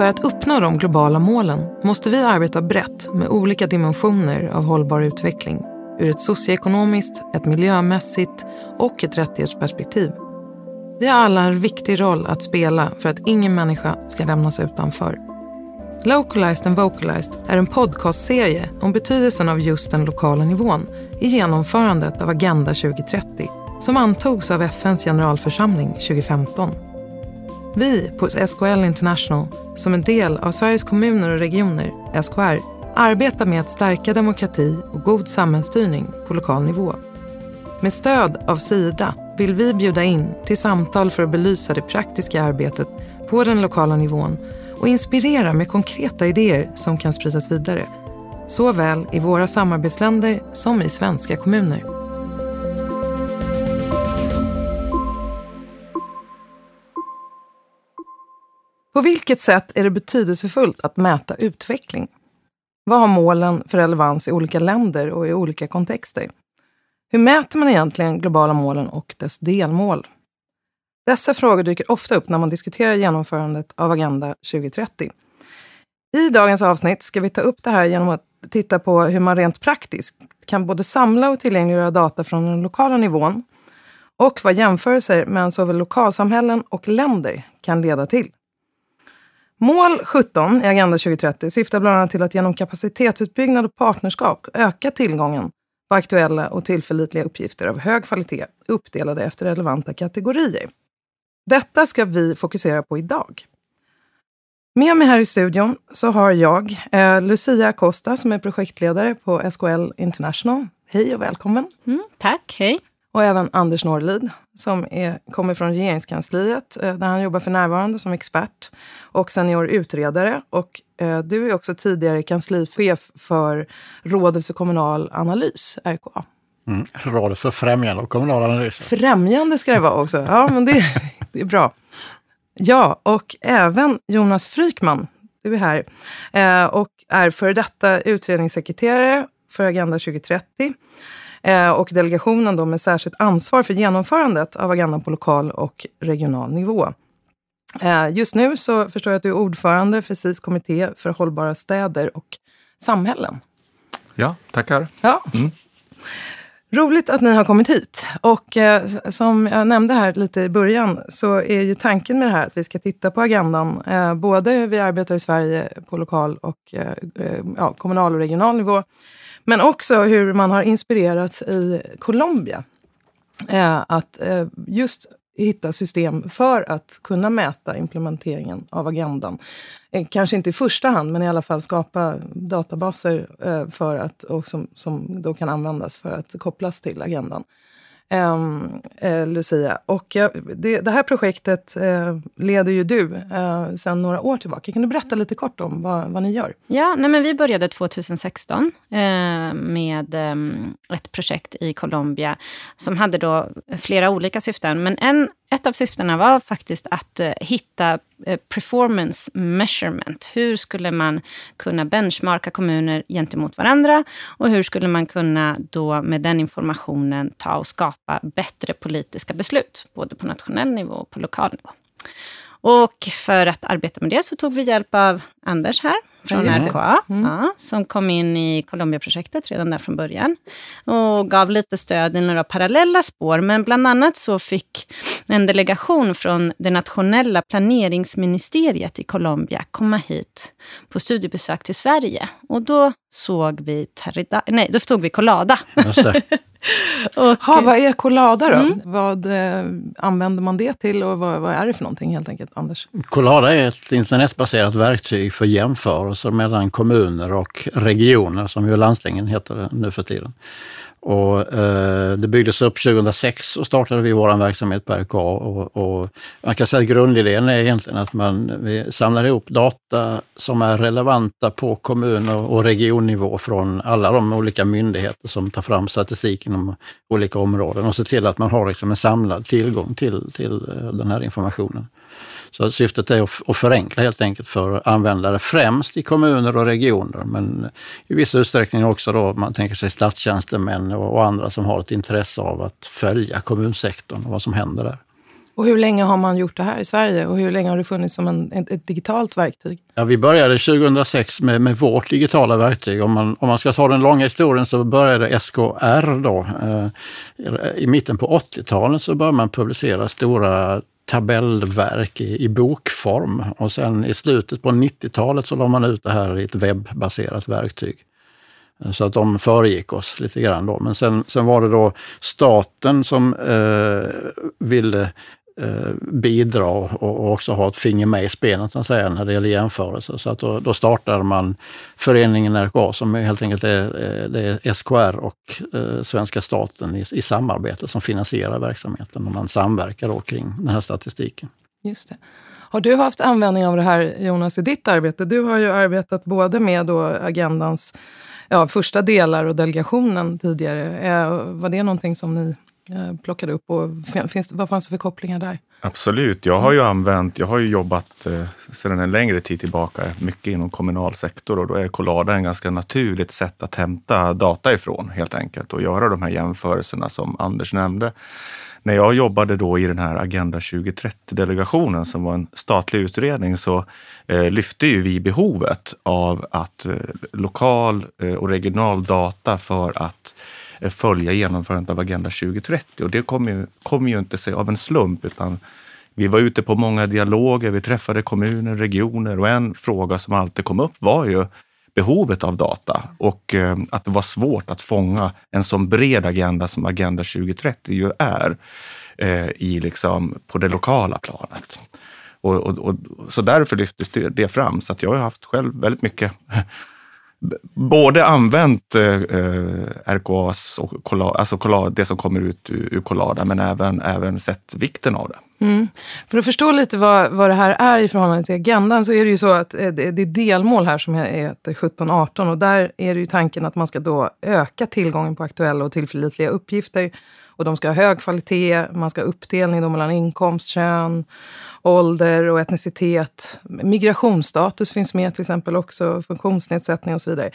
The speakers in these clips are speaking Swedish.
För att uppnå de globala målen måste vi arbeta brett med olika dimensioner av hållbar utveckling ur ett socioekonomiskt, ett miljömässigt och ett rättighetsperspektiv. Vi har alla en viktig roll att spela för att ingen människa ska lämnas utanför. Localized and Vocalized är en podcastserie om betydelsen av just den lokala nivån i genomförandet av Agenda 2030 som antogs av FNs generalförsamling 2015. Vi på SKL International, som en del av Sveriges kommuner och regioner, SKR, arbetar med att stärka demokrati och god samhällsstyrning på lokal nivå. Med stöd av Sida vill vi bjuda in till samtal för att belysa det praktiska arbetet på den lokala nivån och inspirera med konkreta idéer som kan spridas vidare. Såväl i våra samarbetsländer som i svenska kommuner. På vilket sätt är det betydelsefullt att mäta utveckling? Vad har målen för relevans i olika länder och i olika kontexter? Hur mäter man egentligen globala målen och dess delmål? Dessa frågor dyker ofta upp när man diskuterar genomförandet av Agenda 2030. I dagens avsnitt ska vi ta upp det här genom att titta på hur man rent praktiskt kan både samla och tillgängliggöra data från den lokala nivån och vad jämförelser mellan såväl lokalsamhällen och länder kan leda till. Mål 17 i Agenda 2030 syftar bland annat till att genom kapacitetsutbyggnad och partnerskap öka tillgången på aktuella och tillförlitliga uppgifter av hög kvalitet uppdelade efter relevanta kategorier. Detta ska vi fokusera på idag. Med mig här i studion så har jag eh, Lucia Costa som är projektledare på SKL International. Hej och välkommen! Mm, tack, hej! Och även Anders Norlid som är, kommer från regeringskansliet eh, där han jobbar för närvarande som expert och senior utredare. Och eh, du är också tidigare kanslichef för Rådet för kommunal analys, RKA. Mm, Rådet för främjande och kommunal analys. Främjande ska det vara också. Ja, men det, det är bra. Ja, och även Jonas Frykman, du är här, eh, och är före detta utredningssekreterare för Agenda 2030 eh, och delegationen då med särskilt ansvar för genomförandet av agendan på lokal och regional nivå. Eh, just nu så förstår jag att du är ordförande för SIS kommitté för hållbara städer och samhällen. Ja, tackar. Ja. Mm. Roligt att ni har kommit hit. Och eh, som jag nämnde här lite i början så är ju tanken med det här att vi ska titta på agendan. Eh, både hur vi arbetar i Sverige på lokal och eh, eh ja, kommunal och regional nivå. Men också hur man har inspirerats i Colombia. Eh, att eh, just hitta system för att kunna mäta implementeringen av agendan. Eh, kanske inte i första hand, men i alla fall skapa databaser eh, för att, och som, som då kan användas för att kopplas till agendan Ehm, eh, Lucia. Och jag, det, det, här projektet eh, leder ju du eh, sedan några år tillbaka. Kan du berätta lite kort om vad, vad ni gör? Ja, nej, men vi började 2016 eh, med ehm, ett projekt i Colombia som hade då flera olika syften. Men en, ett av syftena var faktiskt att eh, hitta eh, performance measurement. Hur skulle man kunna benchmarka kommuner gentemot varandra? Och hur skulle man kunna då med den informationen ta och skapa bättre politiska beslut, både på nationell nivå och på lokal nivå. Och för att arbeta med det så tog vi hjälp av Anders här från ja, RKA, mm. ja, som kom in i Colombia-projektet redan där från början. Och gav lite stöd i några parallella spår, men bland annat så fick en delegation från det nationella planeringsministeriet i Colombia komma hit på studiebesök till Sverige. Och då såg vi Terrida, nej, då såg vi Colada. och, ha, vad är Colada då? Mm. Vad eh, använder man det till och vad, vad, är det för någonting helt enkelt, Anders? Colada är ett internetbaserat verktyg för jämförelser mellan kommuner och regioner, som ju landstingen heter nu för tiden. Och, eh, det byggdes upp 2006 och startade vi vår verksamhet på RKA. Och, och, man kan säga att grundidén är egentligen att man vi samlar ihop data som är relevanta på kommun och regionnivå från alla de olika myndigheter som tar fram statistik inom olika områden och ser till att man har liksom en samlad tillgång till, till eh, den här informationen. Så syftet är att förenkla helt enkelt för användare, främst i kommuner och regioner, men i viss utsträckning också då man tänker sig statstjänstemän och andra som har ett intresse av att följa kommunsektorn och vad som händer där. Och hur länge har man gjort det här i Sverige och hur länge har det funnits som en, ett, ett digitalt verktyg? Ja, vi började 2006 med, med vårt digitala verktyg. Om man, om man ska ta den långa historien så började SKR då. Eh, I mitten på 80-talet så började man publicera stora tabellverk i, i bokform och sen i slutet på 90-talet så la man ut det här i ett webbaserat verktyg. Så att de föregick oss lite grann då. Men sen, sen var det då staten som eh, ville Eh, bidra och, också ha ett finger med i spelet så att säga, när det gäller jämförelser. Så att då, då startade man föreningen RKA som helt enkelt är, eh, det är SKR och eh, svenska staten i, i samarbete som finansierar verksamheten och man samverkar då kring den här statistiken. Just det. Har du haft användning av det här Jonas i ditt arbete? Du har ju arbetat både med då agendans ja, första delar och delegationen tidigare. Eh, var det någonting som ni Eh, plockade upp och finns, vad fanns det för kopplingar där? Absolut. Jag har ju använt, jag har ju jobbat eh, sedan en längre tid tillbaka mycket inom kommunal sektor och då är Collada en ganska naturligt sätt att hämta data ifrån helt enkelt och göra de här jämförelserna som Anders nämnde. När jag jobbade då i den här Agenda 2030-delegationen som var en statlig utredning så eh, lyfte ju vi behovet av att eh, lokal eh, och regional data för att eh, Eh, följa genomförandet av Agenda 2030. Och det kom ju, kom ju inte sig av en slump utan vi var ute på många dialoger, vi träffade kommuner, regioner och en fråga som alltid kom upp var ju behovet av data och eh, att det var svårt att fånga en sån bred agenda som Agenda 2030 ju är eh, i liksom, på det lokala planet. Och, och, och, så därför lyftes det, det fram. Så att jag har haft själv väldigt mycket både använt eh, eh RKAs och Collada, alltså Collada, det som kommer ut ur KOLADA men även, även sett vikten av det. Mm. För att förstå lite vad, vad det här är i förhållande till agendan så är det ju så att eh, det, det är delmål här som heter 17-18 och där är det ju tanken att man ska då öka tillgången på aktuella och tillförlitliga uppgifter och de ska ha hög kvalitet, man ska ha uppdelning mellan inkomst, kön, ålder och etnicitet. Migrationsstatus finns med till exempel också, funktionsnedsättning och så vidare.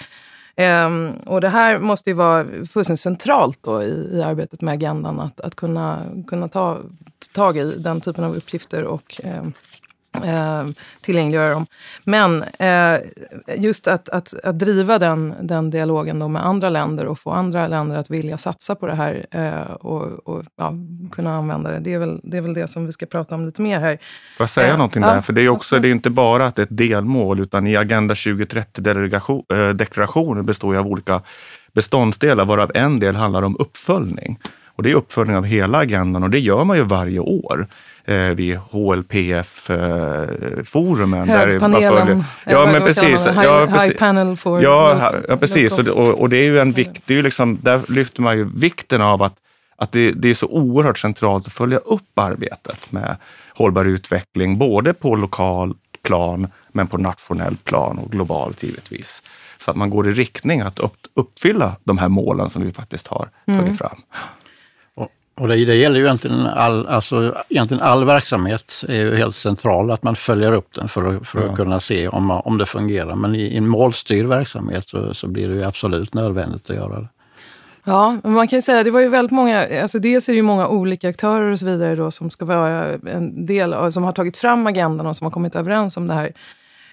Um, och det här måste ju vara fullständigt centralt då i, i arbetet med agendan, att, att kunna, kunna ta tag i den typen av uppgifter och um, eh, tillgängliggöra dem. Men eh, just att, att, att driva den, den dialogen då med andra länder och få andra länder att vilja satsa på det här eh, och, och ja, kunna använda det. Det är, väl, det är väl det som vi ska prata om lite mer här. Får jag säga eh, någonting där? Ja. För det är, också, det är inte bara att det är ett delmål, utan i Agenda 2030-deklarationen eh, består ju av olika beståndsdelar, varav en del handlar om uppföljning. Och det är uppföljning av hela agendan och det gör man ju varje år eh, vid HLPF-forumen. Eh, Högpanelen. Ja, men precis. Ja, precis. High panel for ja, ja, precis. Och, och, det är ju en vikt, det är ju liksom, där lyfter man ju vikten av att, att det, det är så oerhört centralt att följa upp arbetet med hållbar utveckling, både på lokal plan, men på nationell plan och globalt givetvis. Så att man går i riktning att upp, uppfylla de här målen som vi faktiskt har tagit mm. fram. Och det, det, gäller ju egentligen all, alltså, egentligen all verksamhet är ju helt central, att man följer upp den för, att, för ja. att kunna se om, om det fungerar. Men i, i en målstyrd verksamhet så, så blir det ju absolut nödvändigt att göra det. Ja, man kan ju säga det var ju väldigt många, alltså dels är det ju många olika aktörer och så vidare då som ska vara en del, som har tagit fram agendan och som har kommit överens om det här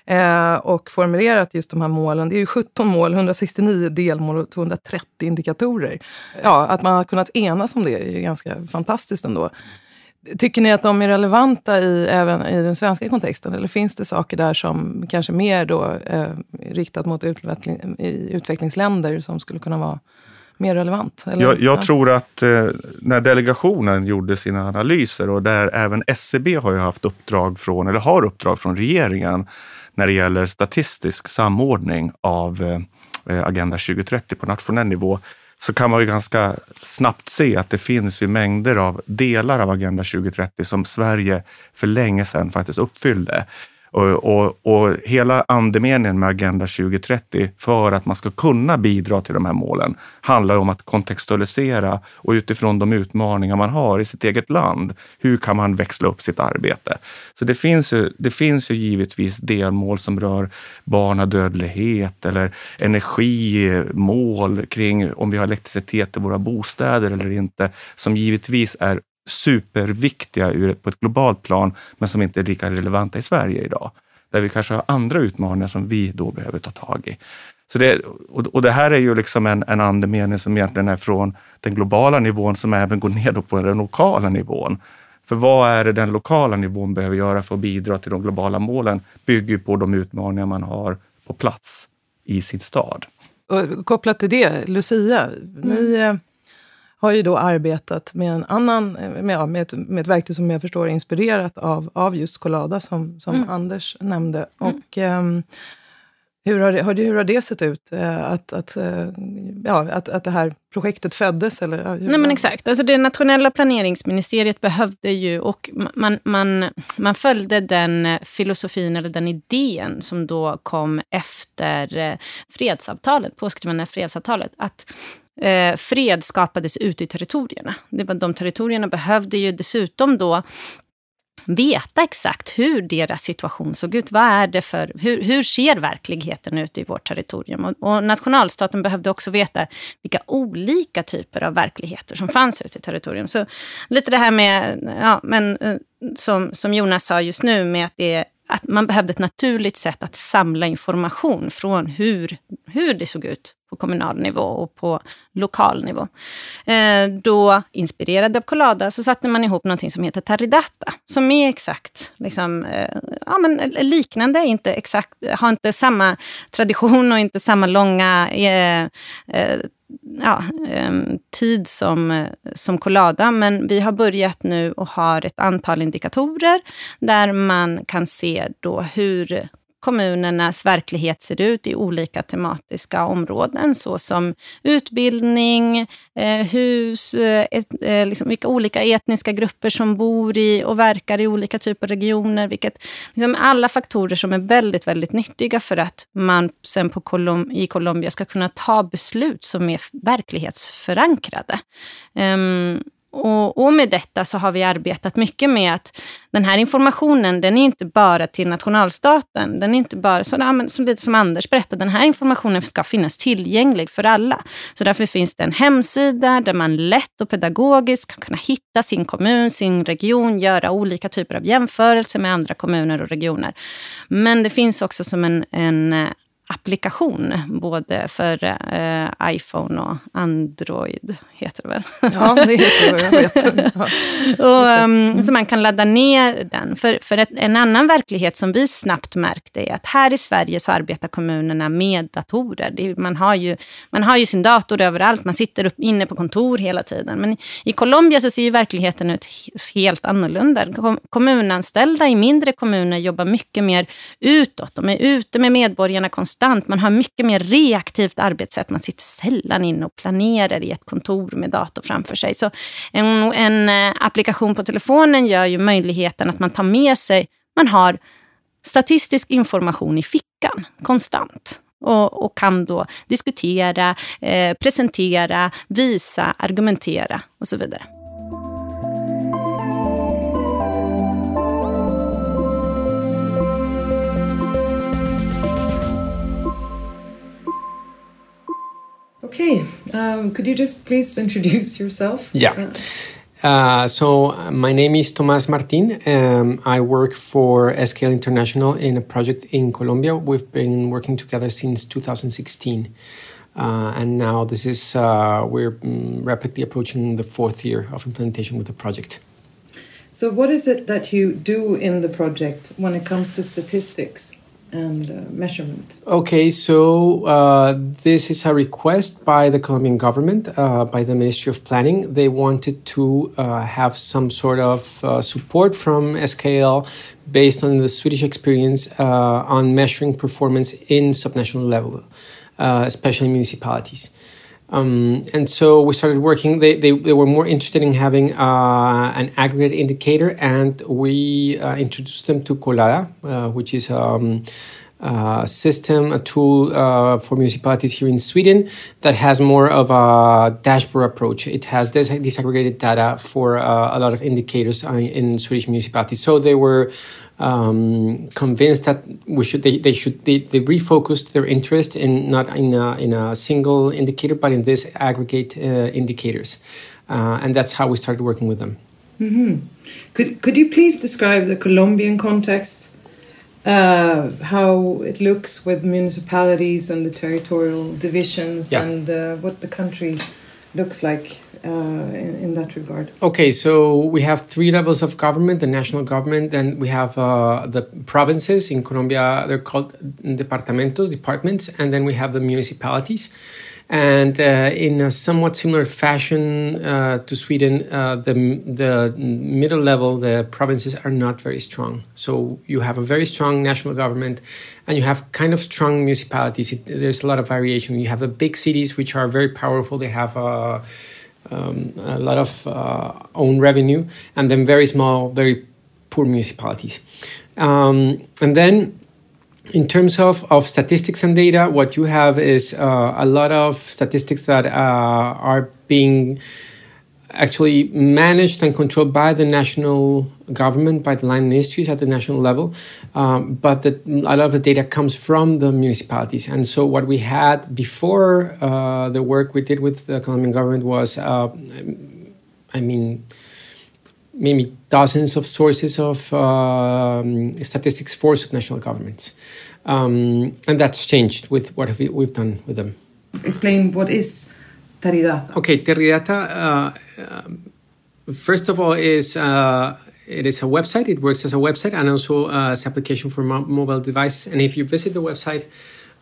eh, och formulerat just de här målen. Det är ju 17 mål, 169 delmål och 230 indikatorer. Ja, att man har kunnat enas om det är ju ganska fantastiskt ändå. Tycker ni att de är relevanta i, även i den svenska kontexten? Eller finns det saker där som kanske mer då, eh, riktat mot utveckling, utvecklingsländer som skulle kunna vara mer relevant? Eller? Jag, jag ja. tror att eh, när delegationen gjorde sina analyser och där även SCB e har ju haft uppdrag från, eller har uppdrag från regeringen när det gäller statistisk samordning av eh, Agenda 2030 på nationell nivå så kan man ju ganska snabbt se att det finns ju mängder av delar av Agenda 2030 som Sverige för länge sedan faktiskt uppfyllde. Och, och, och, hela andemeningen med Agenda 2030 för att man ska kunna bidra till de här målen handlar om att kontextualisera och utifrån de utmaningar man har i sitt eget land, hur kan man växla upp sitt arbete? Så det finns ju, det finns ju givetvis delmål som rör barnadödlighet eller energimål kring om vi har elektricitet i våra bostäder eller inte, som givetvis är superviktiga ur, på ett globalt plan, men som inte är lika relevanta i Sverige idag. Där vi kanske har andra utmaningar som vi då behöver ta tag i. Så det, och, det här är ju liksom en, en andemening som egentligen är från den globala nivån som även går ner på den lokala nivån. För vad är det den lokala nivån behöver göra för att bidra till de globala målen bygger på de utmaningar man har på plats i sin stad. Och kopplat till det, Lucia, mm. ni har ju då arbetat med en annan, eh, med, med, ett, med ett verktyg som jag förstår är inspirerat av, av just Collada, som, som mm. Anders nämnde. Mm. Och um, hur har, det, hur har det sett ut? Eh, att, att, eh, ja, att, att det här projektet föddes? Eller, Nej, men exakt. Alltså det nationella planeringsministeriet behövde ju, och man, man, man följde den filosofin eller den idén som då kom efter fredsavtalet, påskrivande fredsavtalet, att eh, fred skapades ute i territorierna. Det var, de territorierna behövde ju dessutom då veta exakt hur deras situation såg ut. Vad är det för, hur, hur ser verkligheten ut i vårt territorium? Och, och, nationalstaten behövde också veta vilka olika typer av verkligheter som fanns ute i territorium. Så lite det här med, ja, men, eh, som, som Jonas sa just nu, med att det att man behövde ett naturligt sätt att samla information från hur, hur det såg ut på kommunal nivå och på lokal nivå. Eh, då, inspirerad av Collada, så satte man ihop någonting som heter Taridata, som är exakt liksom, eh, ja, men liknande, inte exakt, har inte samma tradition och inte samma långa eh, eh ja, eh, tid som, eh, som Collada, men vi har börjat nu och har ett antal indikatorer där man kan se då hur kommunernas verklighet ser ut i olika tematiska områden såsom utbildning, eh, hus, eh, et, eh, liksom vilka olika etniska grupper som bor i och verkar i olika typer av regioner. Vilket, liksom alla faktorer som är väldigt, väldigt nyttiga för att man sen på Colom i Colombia ska kunna ta beslut som är verklighetsförankrade. Um, och, och, med detta så har vi arbetat mycket med att den här informationen, den är inte bara till nationalstaten. Den är inte bara, så, ja, så lite som Anders berättade, den här informationen ska finnas tillgänglig för alla. Så därför finns det en hemsida där man lätt och pedagogiskt kan kunna hitta sin kommun, sin region, göra olika typer av jämförelser med andra kommuner och regioner. Men det finns också som en, en applikation, både för eh, iPhone och Android, heter det väl? Ja, det heter det, jag vet. Ja, och, um, så man kan ladda ner den. För, för ett, en annan verklighet som vi snabbt märkte är att här i Sverige så arbetar kommunerna med datorer. Det, man, har ju, man har ju sin dator överallt, man sitter upp inne på kontor hela tiden. Men i Colombia så ser ju verkligheten ut helt annorlunda. Kommunanställda i mindre kommuner jobbar mycket mer utåt. De är ute med medborgarna konstant konstant. Man har mycket mer reaktivt arbetssätt. Man sitter sällan inne och planerar i ett kontor med dator framför sig. Så en, en eh, applikation på telefonen gör ju möjligheten att man tar med sig, man har statistisk information i fickan konstant. Och, och, kan då diskutera, eh, presentera, visa, argumentera och så vidare. Okay, um, could you just please introduce yourself? Yeah. Uh, so my name is Tomas Martin. Um, I work for SKL International in a project in Colombia. We've been working together since 2016. Uh, and now this is uh, we're mm, rapidly approaching the fourth year of implementation with the project. So, what is it that you do in the project when it comes to statistics? And uh, measurement. Okay, so uh, this is a request by the Colombian government, uh, by the Ministry of Planning. They wanted to uh, have some sort of uh, support from SKL based on the Swedish experience uh, on measuring performance in subnational level, especially municipalities. Um, and so we started working. They, they, they were more interested in having uh, an aggregate indicator, and we uh, introduced them to Colada, uh, which is um, a system, a tool uh, for municipalities here in Sweden that has more of a dashboard approach. It has disaggregated data for uh, a lot of indicators uh, in Swedish municipalities. So they were um, convinced that we should they, they should they, they refocused their interest in not in a, in a single indicator but in this aggregate uh, indicators uh, and that's how we started working with them Mm-hmm. Could could you please describe the Colombian context? Uh, how it looks with municipalities and the territorial divisions, Yeah. and uh, what the country looks like uh, in, in that regard. Okay, so we have three levels of government: the national government, and we have uh, the provinces. In Colombia, they're called departamentos, departments, and then we have the municipalities. And uh, in a somewhat similar fashion uh, to Sweden, uh, the the middle level, the provinces are not very strong. So you have a very strong national government, and you have kind of strong municipalities. It, there's a lot of variation. You have the big cities, which are very powerful. They have uh, um, a lot of uh, own revenue, and then very small, very poor municipalities. Um, and then, in terms of, of statistics and data, what you have is uh, a lot of statistics that uh, are being actually managed and controlled by the national government, by the line ministries at the national level. Um, but the, a lot of the data comes from the municipalities. And so, what we had before uh, the work we did with the Colombian government was, uh, I mean, maybe dozens of sources of um, statistics for subnational governments. Um, and that's changed with what we, we've done with them. Explain what is Taridata. Okay, Terridata, uh, um, first of all, is uh, it is a website. It works as a website and also uh, as application for mo- mobile devices. And if you visit the website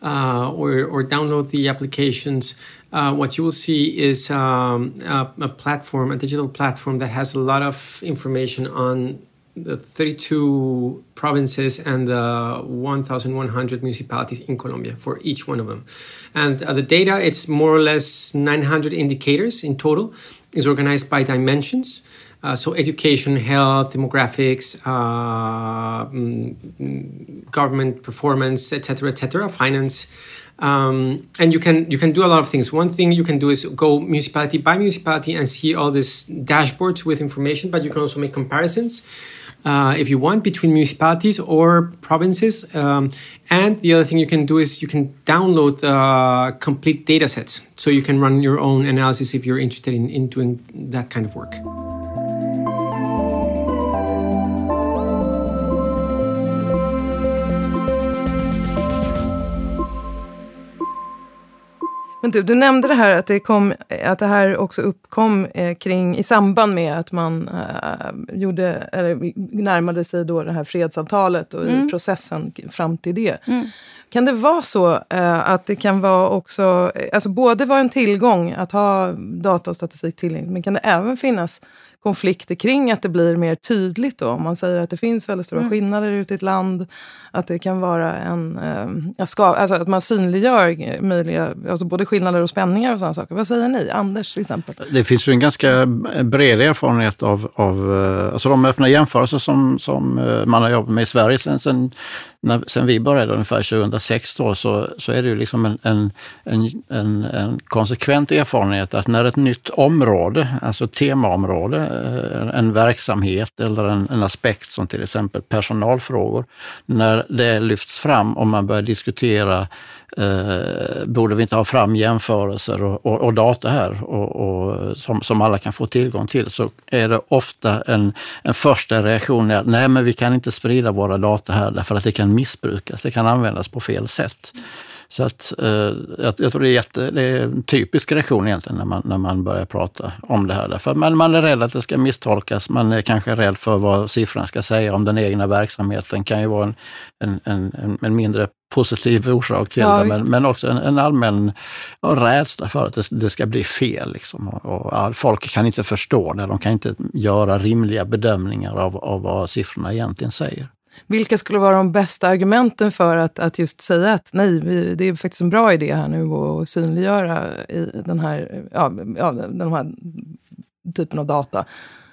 uh, or, or download the applications, uh, what you will see is um, a, a platform, a digital platform that has a lot of information on the 32 provinces and the 1,100 municipalities in Colombia for each one of them. And uh, the data, it's more or less 900 indicators in total, is organized by dimensions. Uh, so education, health, demographics, uh, mm, government performance, etc., etc., finance. Um, and you can you can do a lot of things. One thing you can do is go municipality by municipality and see all these dashboards with information, but you can also make comparisons uh, if you want between municipalities or provinces. Um, and the other thing you can do is you can download uh, complete data sets, so you can run your own analysis if you're interested in, in doing that kind of work. Men du, du nämnde det här att det, kom, att det här också uppkom eh, kring, i samband med att man eh, gjorde, eller närmade sig då det här fredsavtalet och Mm. i processen fram till det. Kan det vara så eh, att det kan vara också, eh, alltså både vara en tillgång att ha data och statistik tillgängligt, men kan det även finnas konflikter kring att det blir mer tydligt då? Om man säger att det finns väldigt stora Mm. skillnader ute i ett land, att det kan vara en, eh, ska, alltså att man synliggör möjliga, alltså både skillnader och spänningar och sådana saker. Vad säger ni? Anders till exempel? Det finns ju en ganska bred erfarenhet av, av eh, alltså de öppna jämförelser som, som eh, man har jobbat med i Sverige sen, sen, när, sen vi började ungefär 2006 då, så, så är det ju liksom en, en, en, en, en konsekvent erfarenhet att när ett nytt område, alltså ett temaområde, Eh, en verksamhet eller en, en aspekt som till exempel personalfrågor, när det lyfts fram och man börjar diskutera eh, borde vi inte ha fram jämförelser och, och, och data här och, och, som, som alla kan få tillgång till, så är det ofta en, en första reaktion att nej, men vi kan inte sprida våra data här därför att det kan missbrukas, det kan användas på fel sätt. Så att, eh, jag, jag tror det är, jätte, det är en typisk reaktion egentligen när man, när man börjar prata om det här. Därför man, man är rädd att det ska misstolkas, man är kanske rädd för vad siffrorna ska säga om den egna verksamheten. kan ju vara en, en, en, en mindre positiv orsak till Ja, det, men, men också en, en allmän rädsla för att det, det ska bli fel. Liksom. Och, och, folk kan inte förstå det, de kan inte göra rimliga bedömningar av, av vad siffrorna egentligen säger. Vilka skulle vara de bästa argumenten för att, att just säga att nej, vi, det är faktiskt en bra idé här nu att synliggöra i den här, ja, ja, den här typen av data?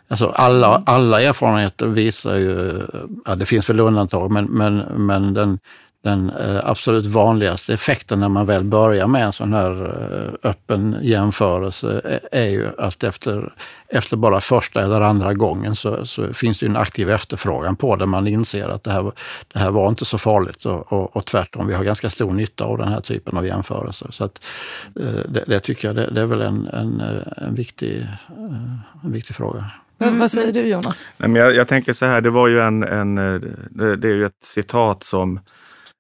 Alltså alla, alla erfarenheter visar ju, ja, det finns väl undantag, men, men, men den, den eh, absolut vanligaste effekten när man väl börjar med en sån här eh, öppen jämförelse är, är ju att efter, efter bara första eller andra gången så, så finns det ju en aktiv efterfrågan på det. Man inser att det här, det här var inte så farligt och, och, och tvärtom, vi har ganska stor nytta av den här typen av jämförelser. Så att, eh, det, det tycker jag det, det är väl en, en, eh, en, viktig, eh, en viktig fråga. Mm. Vad säger du Jonas? Nej, men jag, jag tänker så här, det var ju en, en eh, det, det är ju ett citat som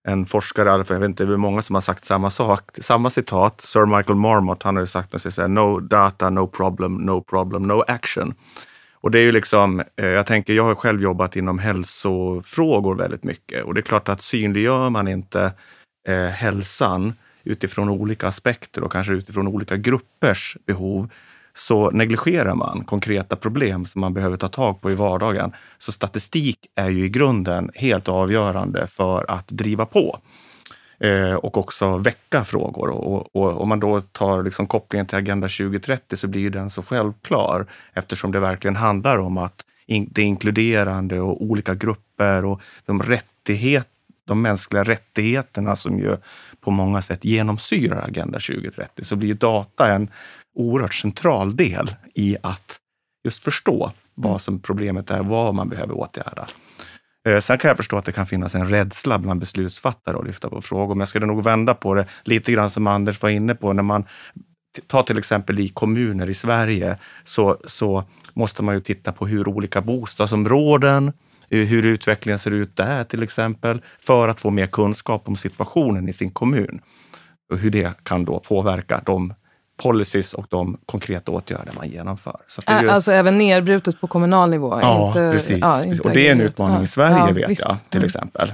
en forskare, jag vet inte hur många som har sagt samma sak, samma citat. Sir Michael Marmot, han har ju sagt något säga, no data, no problem, no problem, no action. Och det är ju liksom, eh, jag tänker, jag har själv jobbat inom hälsofrågor väldigt mycket och det är klart att synliggör man inte eh, hälsan utifrån olika aspekter och kanske utifrån olika gruppers behov så negligerar man konkreta problem som man behöver ta tag på i vardagen. Så statistik är ju i grunden helt avgörande för att driva på eh, och också väcka frågor. Och, och, om man då tar liksom kopplingen till Agenda 2030 så blir den så självklar eftersom det verkligen handlar om att in, det inkluderande och olika grupper och de rättighet, de mänskliga rättigheterna som ju på många sätt genomsyrar Agenda 2030 så blir data en oerhört central del i att just förstå vad mm. som problemet är, vad man behöver åtgärda. Eh, sen kan jag förstå att det kan finnas en rädsla bland beslutsfattare att lyfta på frågor, men jag skulle nog vända på det lite grann som Anders var inne på. När man tar till exempel i kommuner i Sverige så, så måste man ju titta på hur olika bostadsområden, hur utvecklingen ser ut där till exempel, för att få mer kunskap om situationen i sin kommun och hur det kan då påverka de policies och de konkreta åtgärder man genomför. Så det är ju... Alltså även nedbrutet på kommunal nivå? Ja, inte, precis. Ja, inte och det är en utmaning i Sverige ja, vet visst. jag, till mm. exempel.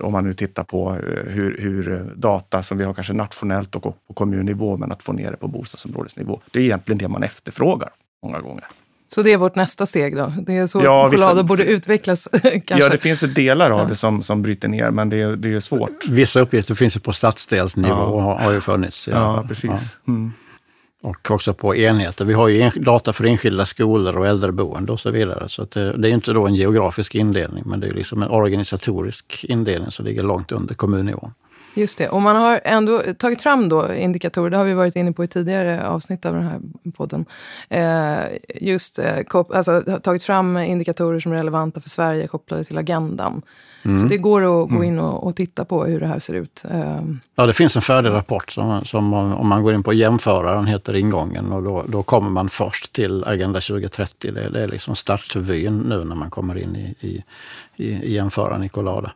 Om man nu tittar på eh, hur, hur, data som vi har kanske nationellt och på kommunnivå, men att få ner det på bostadsområdesnivå. Det är egentligen det man efterfrågar många gånger. Så det är vårt nästa steg då? Det är så ja, Colado borde utvecklas? kanske. Ja, det finns väl delar av ja. det som, som bryter ner, men det, är, det är svårt. Vissa uppgifter finns ju på stadsdelsnivå ja. och har, har ju funnits. Ja, precis. Mm. Och också på enheter. Vi har ju data för enskilda skolor och äldreboende och så vidare. Så det, det, är inte då en geografisk indelning, men det är liksom en organisatorisk indelning som ligger långt under kommunnivån. Just det, och man har ändå tagit fram då indikatorer, det har vi varit inne på i tidigare avsnitt av den här podden. Eh, just eh, alltså, tagit fram indikatorer som är relevanta för Sverige kopplade till agendan. Mm. Så det går att gå mm. in och, och, titta på hur det här ser ut. Eh. Ja, det finns en färdig rapport som, som om man går in på jämföraren heter ingången och då, då kommer man först till Agenda 2030. Det, det är liksom startvyn nu när man kommer in i, i, i, i jämföraren i Collada.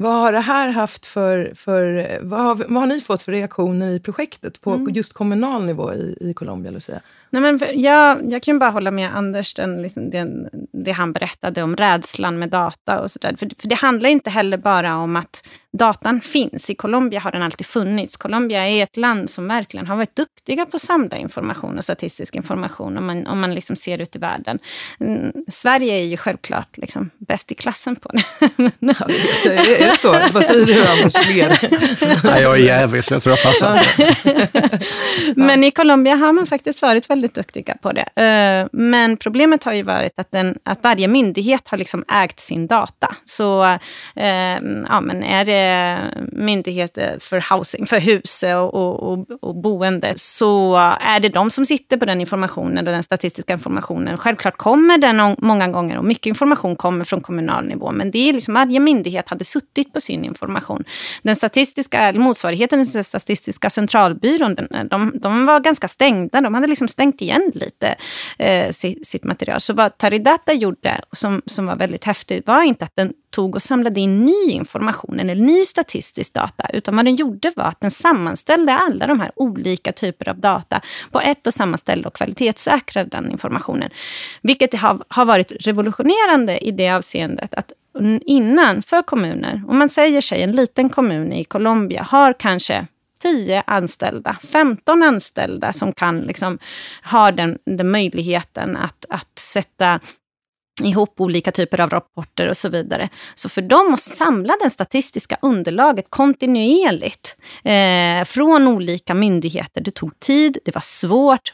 Vad har det här haft för... för vad, har, vad har ni fått för reaktioner i projektet på mm. just kommunal nivå i, i Colombia, Lucia? Nej, men jag, jag kan bara hålla med Anders, den, liksom, den, det han berättade om rädslan med data och sådär. För, för det handlar inte heller bara om att datan finns. I Colombia har den alltid funnits. Colombia är ett land som verkligen har varit duktiga på att samla information och statistisk information om man, om man liksom ser ut i världen. Mm, Sverige är ju självklart liksom bäst i klassen på det. ja, det är det så? Vad säger du Anders? Nej, jag är jävig så jag tror jag passar. Men i Colombia har man faktiskt varit väldigt duktiga på det. Eh, men problemet har ju varit att, den, att varje myndighet har liksom ägt sin data. Så eh, ja, men är det Eh, myndigheter för housing, för hus och, och, och, boende, så är det de som sitter på den informationen och den statistiska informationen. Självklart kommer den många gånger och mycket information kommer från kommunal nivå, men det är liksom varje myndighet hade suttit på sin information. Den statistiska, motsvarigheten till Statistiska centralbyrån, de, de var ganska stängda. De hade liksom stängt igen lite eh, sitt, sitt, material. Så vad Taridata gjorde, som, som var väldigt häftigt, var inte att den tog och samlade in ny information eller ny statistisk data, utan vad den gjorde var att den sammanställde alla de här olika typer av data på ett och samma ställe och kvalitetssäkrade den informationen. Vilket har, har varit revolutionerande i det avseendet att innan, för kommuner, om man säger sig en liten kommun i Colombia har kanske 10 anställda, 15 anställda som kan liksom ha den, den möjligheten att, att sätta ihop olika typer av rapporter och så vidare. Så för dem att samla det statistiska underlaget kontinuerligt eh, från olika myndigheter, det tog tid, det var svårt,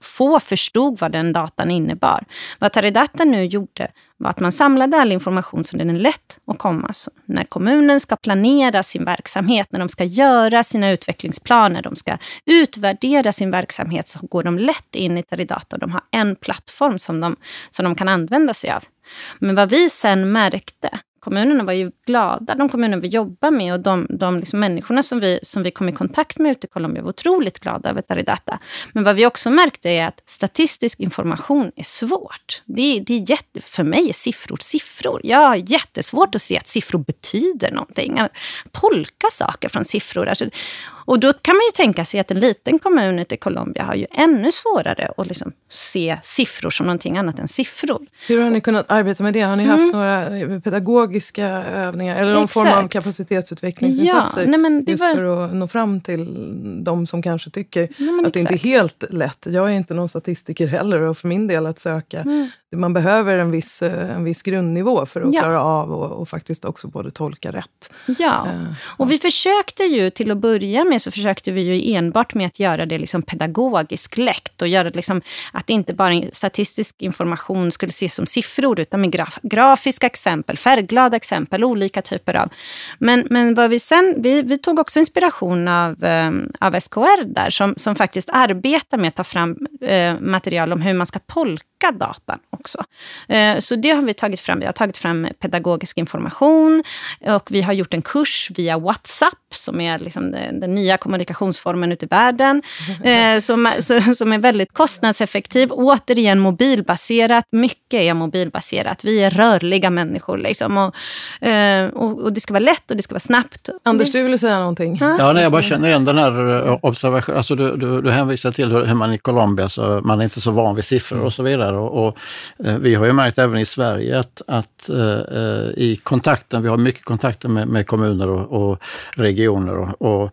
få förstod vad den datan innebar. Vad Taridata nu gjorde var att man samlade all information så den är lätt att komma. Så när kommunen ska planera sin verksamhet, när de ska göra sina utvecklingsplaner, de ska utvärdera sin verksamhet, så går de lätt in i Teridata. De har en plattform som de, som de kan använda sig av. Men vad vi sen märkte kommunerna var ju glada, de kommuner vi jobbar med och de, de liksom människorna som vi, som vi kom i kontakt med ute i Colombia var otroligt glada över Taridata. Men vad vi också märkte är att statistisk information är svårt. Det, det är jätte, för mig är siffror siffror. Jag har jättesvårt att se att siffror betyder någonting. Att tolka saker från siffror. Alltså, och då kan man ju tänka sig att en liten kommun ute i Colombia har ju ännu svårare att liksom se siffror som någonting annat än siffror. Hur har ni kunnat arbeta med det? Har ni haft mm. några pedagogiska övningar eller någon Exakt. form av kapacitetsutvecklingsinsatser? Ja, nej, men just var... för att nå fram till de som kanske tycker nej, att det inte är helt lätt. Jag är inte någon statistiker heller och för min del att söka mm man behöver en viss, eh, en viss grundnivå för att ja. klara av och, och, faktiskt också både tolka rätt. Ja, uh, och vi försökte ju till att börja med så försökte vi ju enbart med att göra det liksom pedagogiskt lätt och göra det liksom att inte bara statistisk information skulle ses som siffror utan med graf, grafiska exempel, färgglada exempel, olika typer av. Men, men vad vi sen, vi, vi tog också inspiration av, eh, av SKR där som, som faktiskt arbetar med att ta fram eh, material om hur man ska tolka datan också. Eh, så det har vi tagit fram. Vi har tagit fram pedagogisk information och vi har gjort en kurs via WhatsApp som är liksom den, den nya kommunikationsformen ute i världen. Eh, som, som är väldigt kostnadseffektiv. Återigen mobilbaserat. Mycket är mobilbaserat. Vi är rörliga människor. Liksom. Och, eh, och, och, det ska vara lätt och det ska vara snabbt. Anders, du ville säga någonting? Ja, nej, jag bara känner igen den här observationen. Alltså, du, du, du hänvisar till hur man i Colombia, så man är inte så van vid siffror och så vidare. Och, och eh, vi har ju märkt även i Sverige att, att uh, i kontakten, vi har mycket kontakter med, med kommuner och, och regioner och, och,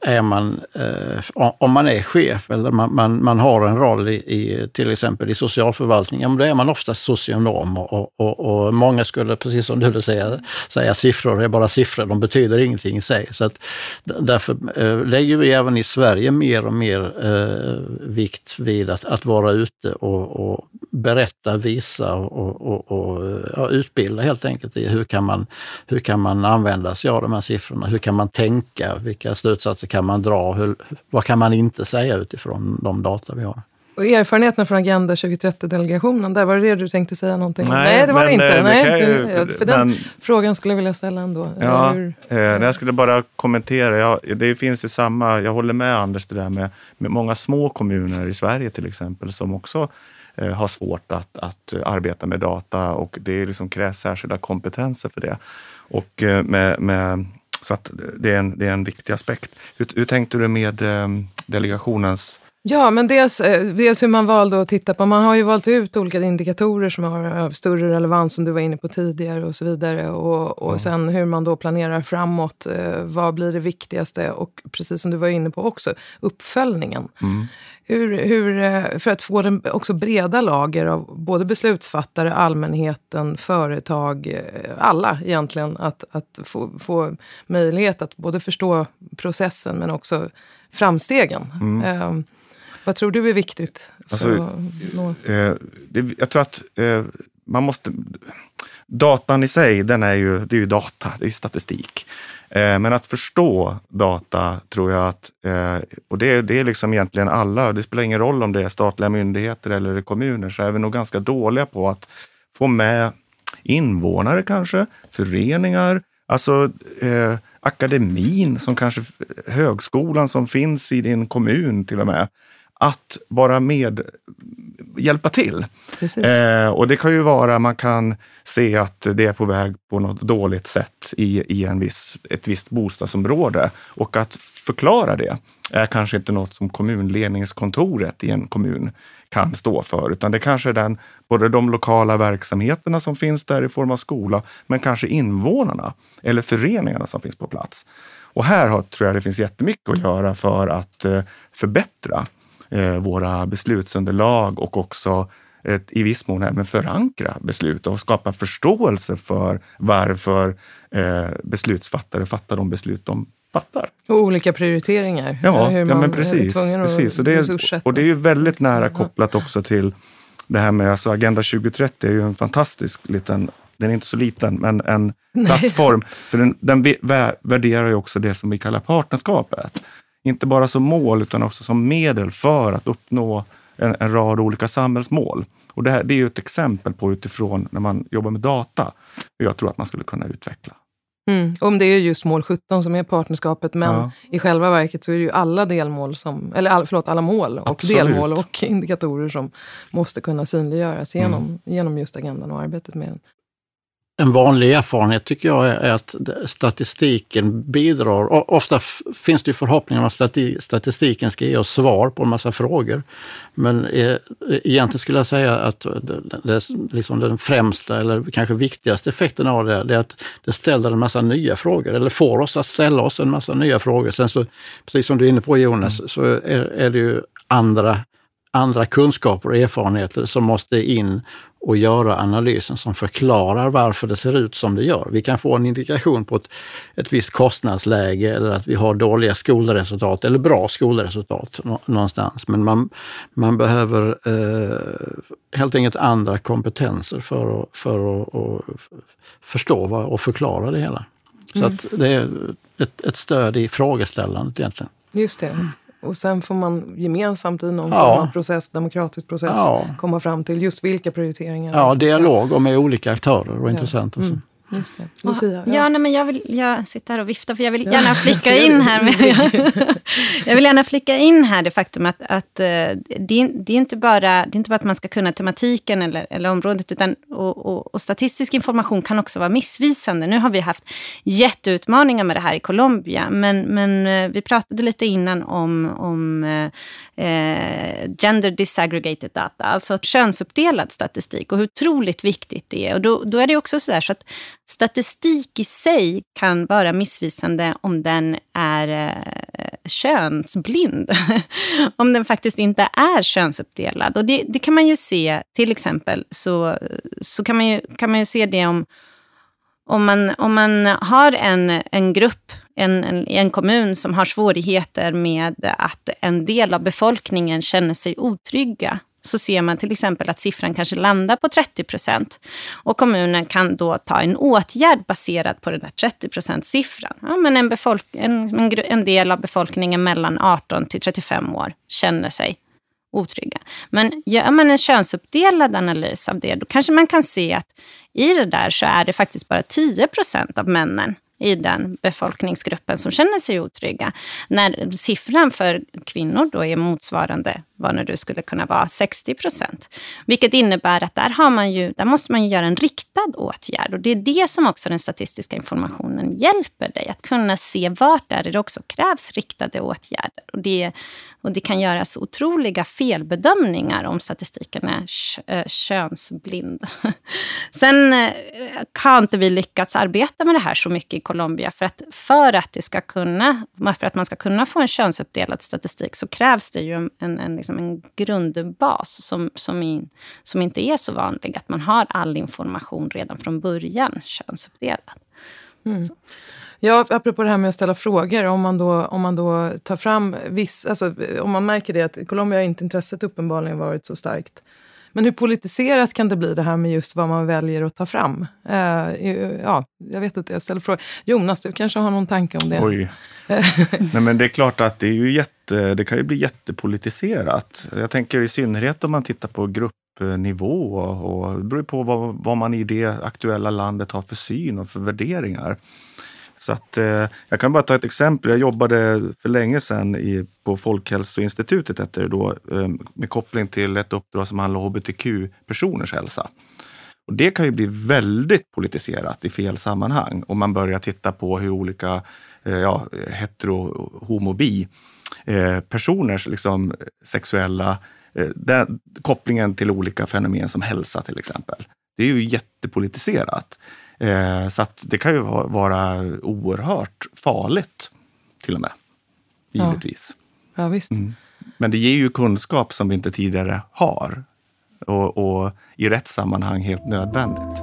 är man, eh, om man är chef eller man, man, man har en roll i, i, till exempel i socialförvaltningen, då är man ofta socionom och, och, och, många skulle, precis som du vill säga, säga siffror är bara siffror, de betyder ingenting i sig. Så att, därför eh, lägger vi även i Sverige mer och mer eh, vikt vid att, att vara ute och, och berätta, visa och, och, och ja, utbilda helt enkelt i hur kan, man, hur kan man använda sig av de här siffrorna? Hur kan man tänka? Vilka slutsatser kan man dra? Hur, vad kan man inte säga utifrån de data vi har? Och erfarenheterna från Agenda 2030-delegationen, där var det det du tänkte säga någonting om? Nej, det var det inte. Eh, det Nej, ju, för den men, frågan skulle jag vilja ställa ändå. Ja, Hur, eh, jag skulle bara kommentera. Ja, det finns ju samma, jag håller med Anders, det där med, med många små kommuner i Sverige till exempel som också Eh, har svårt att, att arbeta med data och det liksom krävs särskilda kompetenser för det. Och eh, med, med, så det, är en, det är en viktig aspekt. Hur, hur tänkte du med eh, delegationens Ja, men dels, dels hur man valde att titta på. Man har ju valt ut olika indikatorer som har större relevans, som du var inne på tidigare och så vidare. Och, och ja. sen hur man då planerar framåt. vad blir det viktigaste? Och precis som du var inne på också, uppföljningen. Mm. Hur, hur, eh, för att få den också breda lager av både beslutsfattare, allmänheten, företag, eh, alla egentligen, att, att få, få möjlighet att både förstå processen men också framstegen. Mm. Eh, vad tror du är viktigt? Alltså, eh, det, jag tror att eh, man måste... Datan i sig, den är ju, det är ju data, det är ju statistik. Eh, men att förstå data tror jag att, eh, och det, det är liksom egentligen alla, det spelar ingen roll om det är statliga myndigheter eller kommuner, så är vi nog ganska dåliga på att få med invånare kanske, föreningar, alltså eh, akademin, som kanske högskolan som finns i din kommun till och med. Att vara med, hjälpa till. Eh, och det kan ju vara, man kan se att det är på väg på något dåligt sätt i, i en viss, ett visst bostadsområde. Och att förklara det är kanske inte något som kommunledningskontoret i en kommun kan stå för, utan det kanske är den, både de lokala verksamheterna som finns där i form av skola, men kanske invånarna eller föreningarna som finns på plats. Och här har, tror jag det finns jättemycket att göra för att eh, förbättra våra beslutsunderlag och också ett, i viss mån även förankra beslut och skapa förståelse för varför eh, beslutsfattare fattar de beslut de fattar. Och olika prioriteringar. Ja, hur ja men precis. precis. Och, det är, och det är ju väldigt nära kopplat också till det här med alltså Agenda 2030 är ju en fantastisk liten den är inte så liten, men en Nej. plattform. För den, den värderar ju också det som vi kallar partnerskapet inte bara som mål utan också som medel för att uppnå en, en rad olika samhällsmål. Och det, här, det är ju ett exempel på utifrån när man jobbar med data, hur jag tror att man skulle kunna utveckla. Mm. Om det är just mål 17 som är partnerskapet, men Ja. i själva verket så är det ju alla delmål, som, eller all, förlåt, alla mål och Absolut. delmål och indikatorer som måste kunna synliggöras genom, genom just agendan och arbetet med den. En vanlig erfarenhet tycker jag är att statistiken bidrar. Ofta finns det förhoppningar om att stati- statistiken ska ge oss svar på en massa frågor. Men eh, egentligen skulle jag säga att det, det, liksom den främsta eller kanske viktigaste effekten av det, det är att det ställer en massa nya frågor eller får oss att ställa oss en massa nya frågor. Sen så, precis som du är inne på Jonas, så är, är det ju andra andra kunskaper och erfarenheter som måste in och göra analysen som förklarar varför det ser ut som det gör. Vi kan få en indikation på ett, ett visst kostnadsläge eller att vi har dåliga skolresultat eller bra skolresultat nå- någonstans. Men man, man behöver eh, helt enkelt andra kompetenser för att, för att, att förstå vad, och förklara det hela. Så att det är ett, ett stöd i frågeställandet egentligen. Just det. Och sen får man gemensamt i någon Ja. form av process, demokratisk process Ja. komma fram till just vilka prioriteringar Ja, som ska dialog och med olika aktörer och intressenter. Mm. Just det. Lucia? Ja, nej, men jag, vill, jag sitter här och viftar, för jag vill gärna flika in här. Med, jag vill gärna flika in här det faktum att, att eh, det, är, det, är inte bara, det är inte bara att man ska kunna tematiken eller, eller området, utan och, och, och statistisk information kan också vara missvisande. Nu har vi haft jätteutmaningar med det här i Colombia, men, men eh, vi pratade lite innan om, om eh, eh, gender disaggregated data, alltså könsuppdelad statistik och hur otroligt viktigt det är. Och då, då är det också så, där, så att statistik i sig kan vara missvisande om den är eh, könsblind. om den faktiskt inte är könsuppdelad. Och det, det kan man ju se, till exempel, så, så kan, man ju, kan man ju se det om om man, om man har en, en grupp en, en, i en kommun som har svårigheter med att en del av befolkningen känner sig otrygga så ser man till exempel att siffran kanske landar på 30 procent. Och kommunen kan då ta en åtgärd baserad på den här 30 procent-siffran. Ja, men en, en, en, gru- en del av befolkningen mellan 18 till 35 år känner sig otrygga. Men gör man en könsuppdelad analys av det, då kanske man kan se att i det där så är det faktiskt bara 10 procent av männen i den befolkningsgruppen som känner sig otrygga. När siffran för kvinnor då är motsvarande vad nu det skulle kunna vara 60 procent. Vilket innebär att där, har man ju, där måste man ju göra en riktad åtgärd. Och det är det som också den statistiska informationen hjälper dig. Att kunna se vart där det också krävs riktade åtgärder. Och det, och det kan göras otroliga felbedömningar om statistiken är eh, könsblind. Sen eh, har inte vi lyckats arbeta med det här så mycket i Colombia. För att, för att, det ska kunna, för att man ska kunna få en könsuppdelad statistik så krävs det ju en, en, en, liksom en grundbas som, som, i, som inte är så vanlig. Att man har all information redan från början könsuppdelad. Ja, apropå det här med att ställa frågor. Om man då, om man då tar fram viss... Alltså, om man märker det att i Colombia har inte intresset uppenbarligen varit så starkt. Men hur politiserat kan det bli det här med just vad man väljer att ta fram? Eh, ja, jag vet inte, jag ställer frågor. Jonas, du kanske har någon tanke om det? Oj. Nej, men det är klart att det, är ju jätte, det kan ju bli jättepolitiserat. Jag tänker i synnerhet om man tittar på gruppnivå. Och, och det beror på vad, vad man i det aktuella landet har för syn och för värderingar. Så att, eh, jag kan bara ta ett exempel. Jag jobbade för länge sedan i, på Folkhälsoinstitutet hette det då, eh, med koppling till ett uppdrag som handlar om hbtq-personers hälsa. Och det kan ju bli väldigt politiserat i fel sammanhang om man börjar titta på hur olika eh, ja, hetero, homo, bi eh, personers liksom, sexuella eh, den, kopplingen till olika fenomen som hälsa till exempel. Det är ju jättepolitiserat. Eh, så det kan ju va- vara oerhört farligt till och med. Ja. Givetvis. Ja, visst. Mm. Men det ger ju kunskap som vi inte tidigare har. Och, och i rätt sammanhang helt nödvändigt.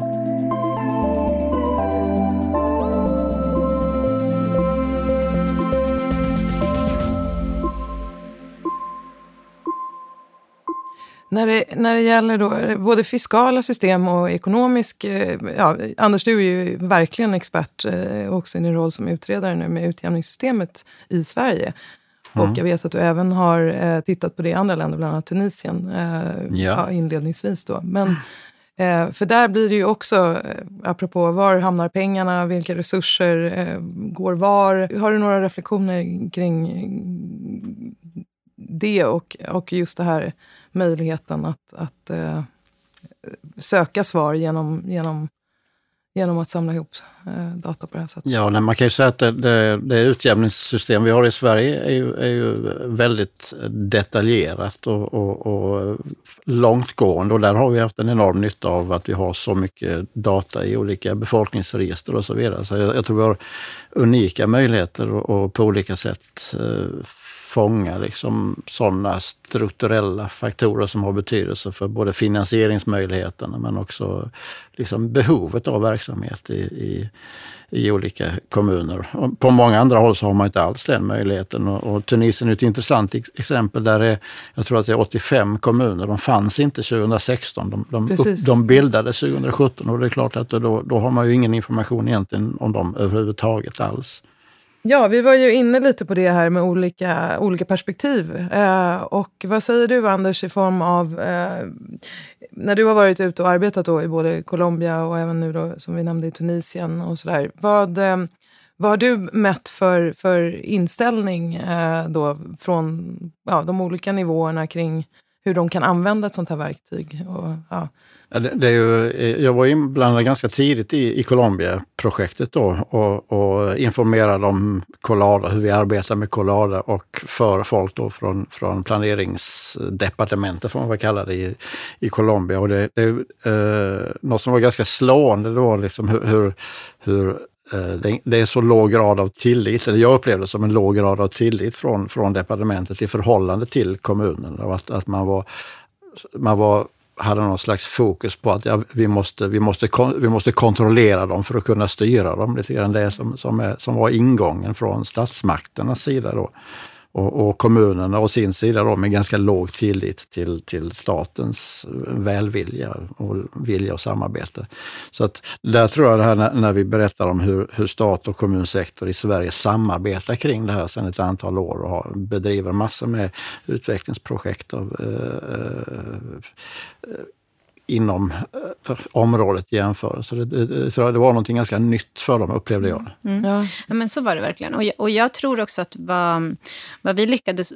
När det, när det gäller då, både fiskala system och ekonomisk... eh, Ja, Anders, du är ju verkligen expert eh, också i din roll som utredare nu med utjämningssystemet i Sverige. Och jag vet att du även har eh, tittat på det i andra länder, bland annat Tunisien, eh, Ja. inledningsvis. Då. Men, eh, för där blir det ju också, eh, apropå var hamnar pengarna, vilka resurser eh, går var? Har du några reflektioner kring eh, det och, och just det här möjligheten att, att eh, söka svar genom, genom, genom att samla ihop eh, data på det här sättet? Ja, nej, man kan ju säga att det, det, det utjämningssystem vi har i Sverige är ju, är ju väldigt detaljerat och, och, och långtgående och där har vi haft en enorm nytta av att vi har så mycket data i olika befolkningsregister och så vidare. Så jag, jag tror vi har unika möjligheter och, och på olika sätt eh, fånga liksom sådana strukturella faktorer som har betydelse för både finansieringsmöjligheterna men också liksom behovet av verksamhet i, i, i olika kommuner. Och på många andra håll så har man inte alls den möjligheten. Och, och Tunisien är ett intressant ex- exempel. Där är, jag tror att det är 85 kommuner. De fanns inte 2016. De, de, upp, de bildades 2017 och det är klart att då, då har man ju ingen information egentligen om dem överhuvudtaget alls. Ja, vi var ju inne lite på det här med olika, olika perspektiv. Eh, och vad säger du Anders i form av, eh, när du har varit ute och arbetat då i både Colombia och även nu då som vi nämnde i Tunisien och sådär. Vad, eh, vad har du mött för, för inställning eh, då från ja, de olika nivåerna kring hur de kan använda ett sånt här verktyg? Och, ja. Ja, det, det är ju, eh, jag var inblandad ganska tidigt i, i Colombia-projektet då och, och informerade om Colada, hur vi arbetar med Colada och för folk då från, från planeringsdepartementet, får man väl kalla det, i, i Colombia. Och det, det, eh, något som var ganska slående då, var liksom hur, hur, hur eh, det, är så låg grad av tillit, eller jag upplevde det som en låg grad av tillit från, från departementet i förhållande till kommunen. Att, att man var, man var hade någon slags fokus på att ja, vi, måste, vi, måste, vi måste kontrollera dem för att kunna styra dem. Lite grann det som, som, är, som var ingången från statsmakternas sida. Då. Och, och kommunerna å sin sida då, med ganska låg tillit till, till statens välvilja och vilja och samarbete. Så att där tror jag det här när, när vi berättar om hur, hur stat och kommunsektor i Sverige samarbetar kring det här sedan ett antal år och har, bedriver massor med utvecklingsprojekt av, eh, eh, inom eh, området jämförelse. Det, det, det, så det var någonting ganska nytt för dem, upplevde jag. Mm. Ja. Ja, men så var det verkligen. Och jag, och jag tror också att vad, vad vi lyckades,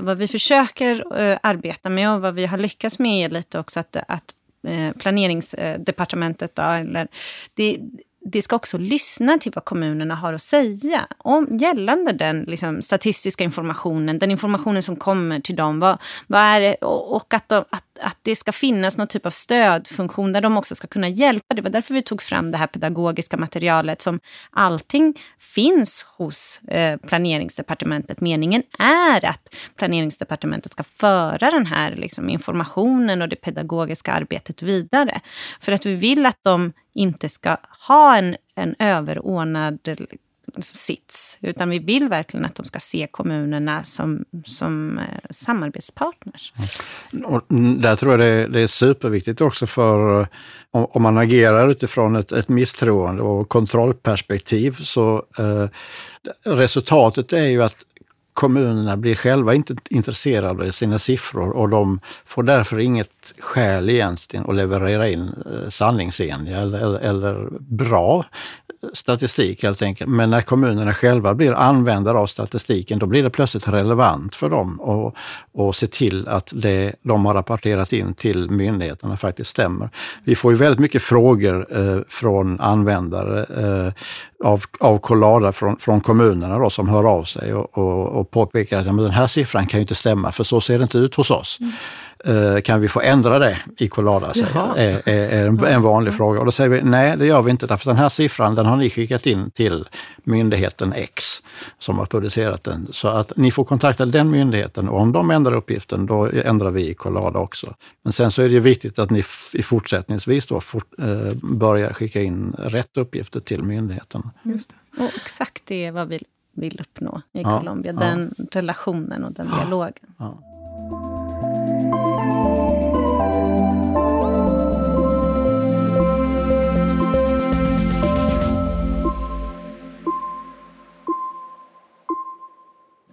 vad vi försöker eh, arbeta med och vad vi har lyckats med är lite också att, att eh, planeringsdepartementet, då, eller, det, det ska också lyssna till vad kommunerna har att säga om gällande den liksom, statistiska informationen, den informationen som kommer till dem. Vad, vad är det, och och att, de, att, att det ska finnas någon typ av stödfunktion där de också ska kunna hjälpa. Det var därför vi tog fram det här pedagogiska materialet som allting finns hos eh, planeringsdepartementet. Meningen är att planeringsdepartementet ska föra den här liksom, informationen och det pedagogiska arbetet vidare. För att vi vill att de inte ska ha en, en överordnad sits, utan vi vill verkligen att de ska se kommunerna som, som eh, samarbetspartners. Mm. Och där tror jag det är, det är superviktigt också för eh, om, om man agerar utifrån ett, ett misstroende och kontrollperspektiv så eh, resultatet är ju att kommunerna blir själva inte intresserade av sina siffror och de får därför inget skäl egentligen att leverera in eh, sanningsenliga eller, eller, eller bra statistik helt enkelt. Men när kommunerna själva blir användare av statistiken, då blir det plötsligt relevant för dem att och se till att det de har rapporterat in till myndigheterna faktiskt stämmer. Vi får ju väldigt mycket frågor eh, från användare eh, av, av Colada från, från kommunerna då, som hör av sig och, och, och påpekar att ja, men den här siffran kan ju inte stämma, för så ser det inte ut hos oss. Mm kan vi få ändra det i Colada? Är, är, är en, en vanlig fråga. Och då säger vi nej, det gör vi inte, därför den här siffran den har ni skickat in till myndigheten X som har producerat den. Så att ni får kontakta den myndigheten och om de ändrar uppgiften, då ändrar vi i Colada också. Men sen så är det ju viktigt att ni i fortsättningsvis då fort, eh, börjar skicka in rätt uppgifter till myndigheten. Just det. Och exakt det är vad vi vill uppnå i Ja, Colombia. ja. Den relationen och den dialogen. Ja.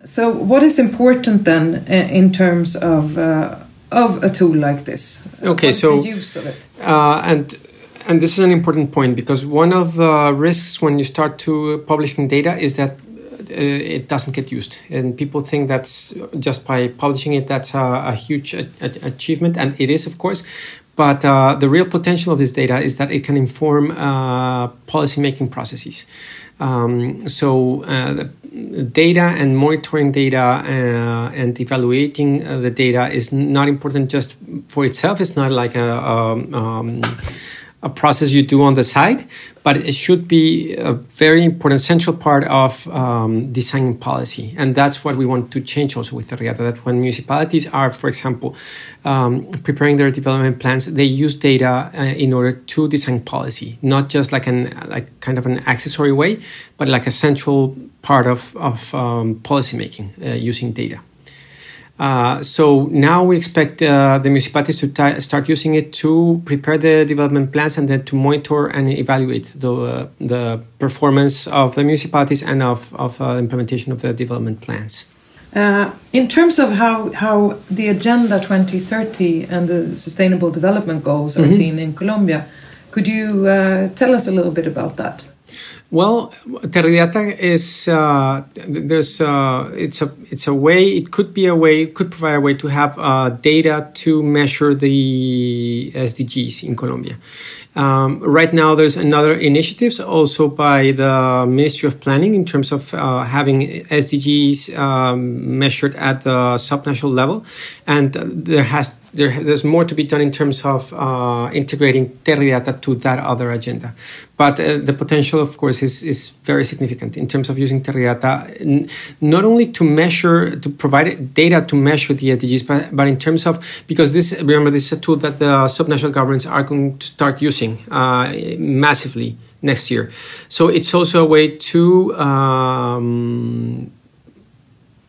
So, what is important then uh, in terms of uh, of a tool like this? Okay, What's so use of it? Uh, and and this is an important point because one of the risks when you start to publishing data is that uh, it doesn't get used, and people think that's just by publishing it that's a, a huge a, a achievement, and it is, of course. But uh, the real potential of this data is that it can inform uh, policy making processes. Um, so uh, data and monitoring data uh, and evaluating uh, the data is not important just for itself. It's not like a, a um, a process you do on the side, but it should be a very important central part of um, designing policy. And that's what we want to change also with Terriata, that when municipalities are, for example, um, preparing their development plans, they use data uh, in order to design policy, not just like an like kind of an accessory way, but like a central part of, of um, policy making uh, using data. Uh, so now we expect uh, the municipalities to t- start using it to prepare the development plans and then to monitor and evaluate the, uh, the performance of the municipalities and of, of uh, implementation of the development plans. Uh, in terms of how, how the Agenda 2030 and the Sustainable Development Goals are mm-hmm. seen in Colombia, could you tell us a little bit about that? Well, Terridata is uh, there's uh, it's a it's a way it could be a way it could provide a way to have uh, data to measure the SDGs in Colombia. Um, right now, there's another initiatives also by the Ministry of Planning in terms of uh, having SDGs um, measured at the subnational level, and there has there, there's more to be done in terms of uh, integrating Terridata to that other agenda. But uh, the potential, of course, is, is very significant in terms of using Terridata, n- not only to measure, to provide data to measure the SDGs, but, but in terms of, because this, remember, this is a tool that the subnational governments are going to start using uh, massively next year. So it's also a way to um,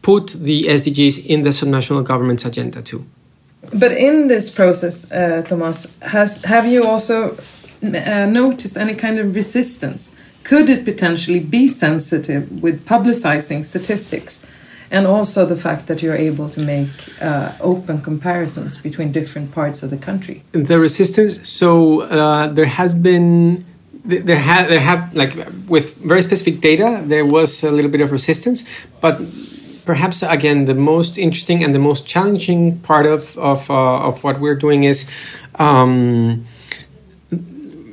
put the SDGs in the subnational government's agenda too. But in this process, uh, Thomas, has have you also uh, noticed any kind of resistance? Could it potentially be sensitive with publicizing statistics? and also the fact that you're able to make uh, open comparisons between different parts of the country. The resistance. So uh, there has been. There have, there have like with very specific data, there was a little bit of resistance, but perhaps again the most interesting and the most challenging part of of, uh, of what we're doing is um,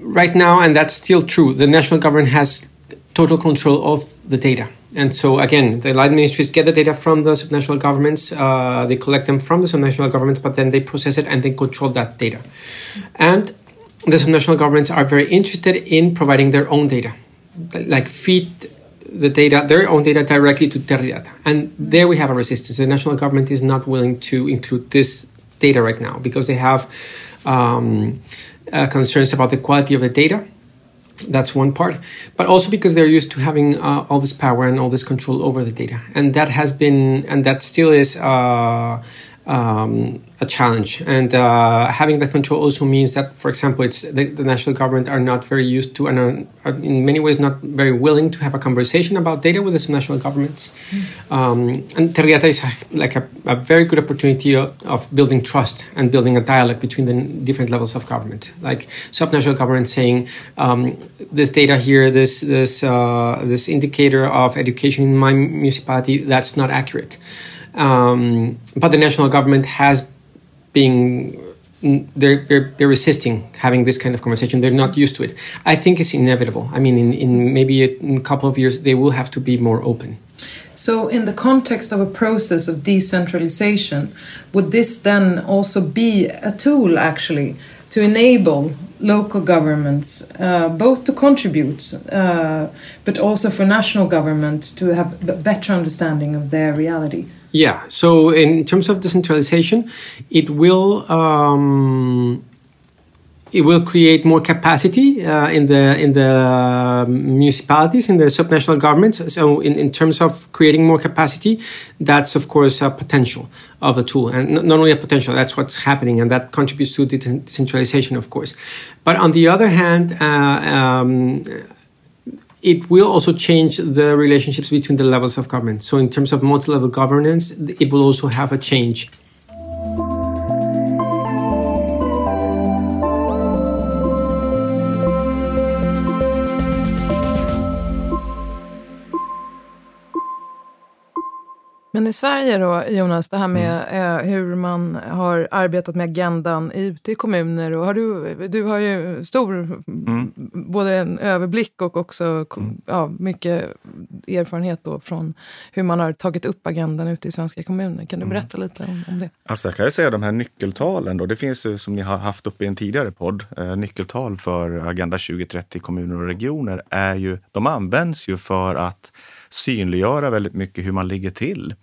right now, and that's still true. The national government has total control of the data. And so again, the line ministries get the data from the subnational governments. Uh, they collect them from the subnational governments, but then they process it and they control that data. And the subnational governments are very interested in providing their own data, like feed the data, their own data directly to Terridata. And there we have a resistance. The national government is not willing to include this data right now because they have um, uh, concerns about the quality of the data. That's one part, but also because they're used to having uh, all this power and all this control over the data, and that has been and that still is uh, um, a challenge. And uh, having that control also means that, for example, it's the, the national government are not very used to and are, in many ways not very willing to have a conversation about data with the national governments. Mm. Um, and Terriata is like a, a, very good opportunity of, of, building trust and building a dialogue between the different levels of government. Like subnational government saying, um, this data here, this this uh, this indicator of education in my municipality, that's not accurate. Um, but the national government has been they're, they're, they're resisting having this kind of conversation. They're not used to it. I think it's inevitable. I mean, in, in maybe a, in a couple of years, they will have to be more open. So, in the context of a process of decentralization, would this then also be a tool actually to enable local governments uh, both to contribute uh, but also for national government to have a better understanding of their reality? Yeah. So in terms of decentralization, it will um, it will create more capacity uh, in the in the municipalities in the subnational governments. So in, in terms of creating more capacity, that's of course a potential of a tool, and not only a potential. That's what's happening, and that contributes to decentralization, of course. But on the other hand. Uh, um, it will also change the relationships between the levels of government. So, in terms of multi level governance, it will also have a change. Men i Sverige då, Jonas, det här med mm. eh, hur man har arbetat med agendan ute i kommuner. Och har du, du har ju stor, mm. både en överblick och också mm. ja, mycket erfarenhet då från hur man har tagit upp agendan ute i svenska kommuner. Kan du mm. berätta lite om, om det? Alltså jag kan ju säga de här nyckeltalen. Då, det finns ju som ni har haft uppe i en tidigare podd. Eh, nyckeltal för Agenda 2030 kommuner och regioner är ju, de används ju för att synliggöra väldigt mycket hur man ligger till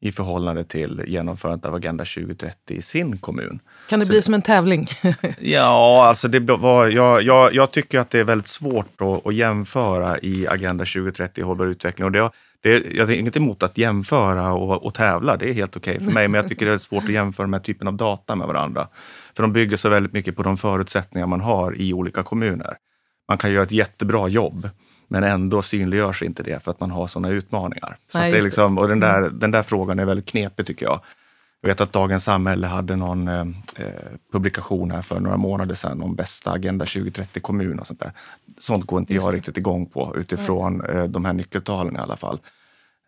i förhållande till genomförandet av Agenda 2030 i sin kommun. Kan det Så bli som en tävling? ja, alltså det var, jag, jag, jag, tycker att det är väldigt svårt att, att jämföra i Agenda 2030 hållbar utveckling. Och det, det, jag har inget emot att jämföra och, och tävla, det är helt okej okay för mig. Men jag tycker det är svårt att jämföra den här typen av data med varandra. För de bygger så väldigt mycket på de förutsättningar man har i olika kommuner. Man kan göra ett jättebra jobb men ändå synliggörs inte det för att man har sådana utmaningar. Så Nej, det är liksom, och den där, mm. den där frågan är väldigt knepig tycker jag. Jag vet att Dagens Samhälle hade någon eh, eh publikation här för några månader sedan om bästa Agenda 2030 kommun och sånt där. Sånt går inte jag riktigt igång på utifrån eh, de här nyckeltalen i alla fall.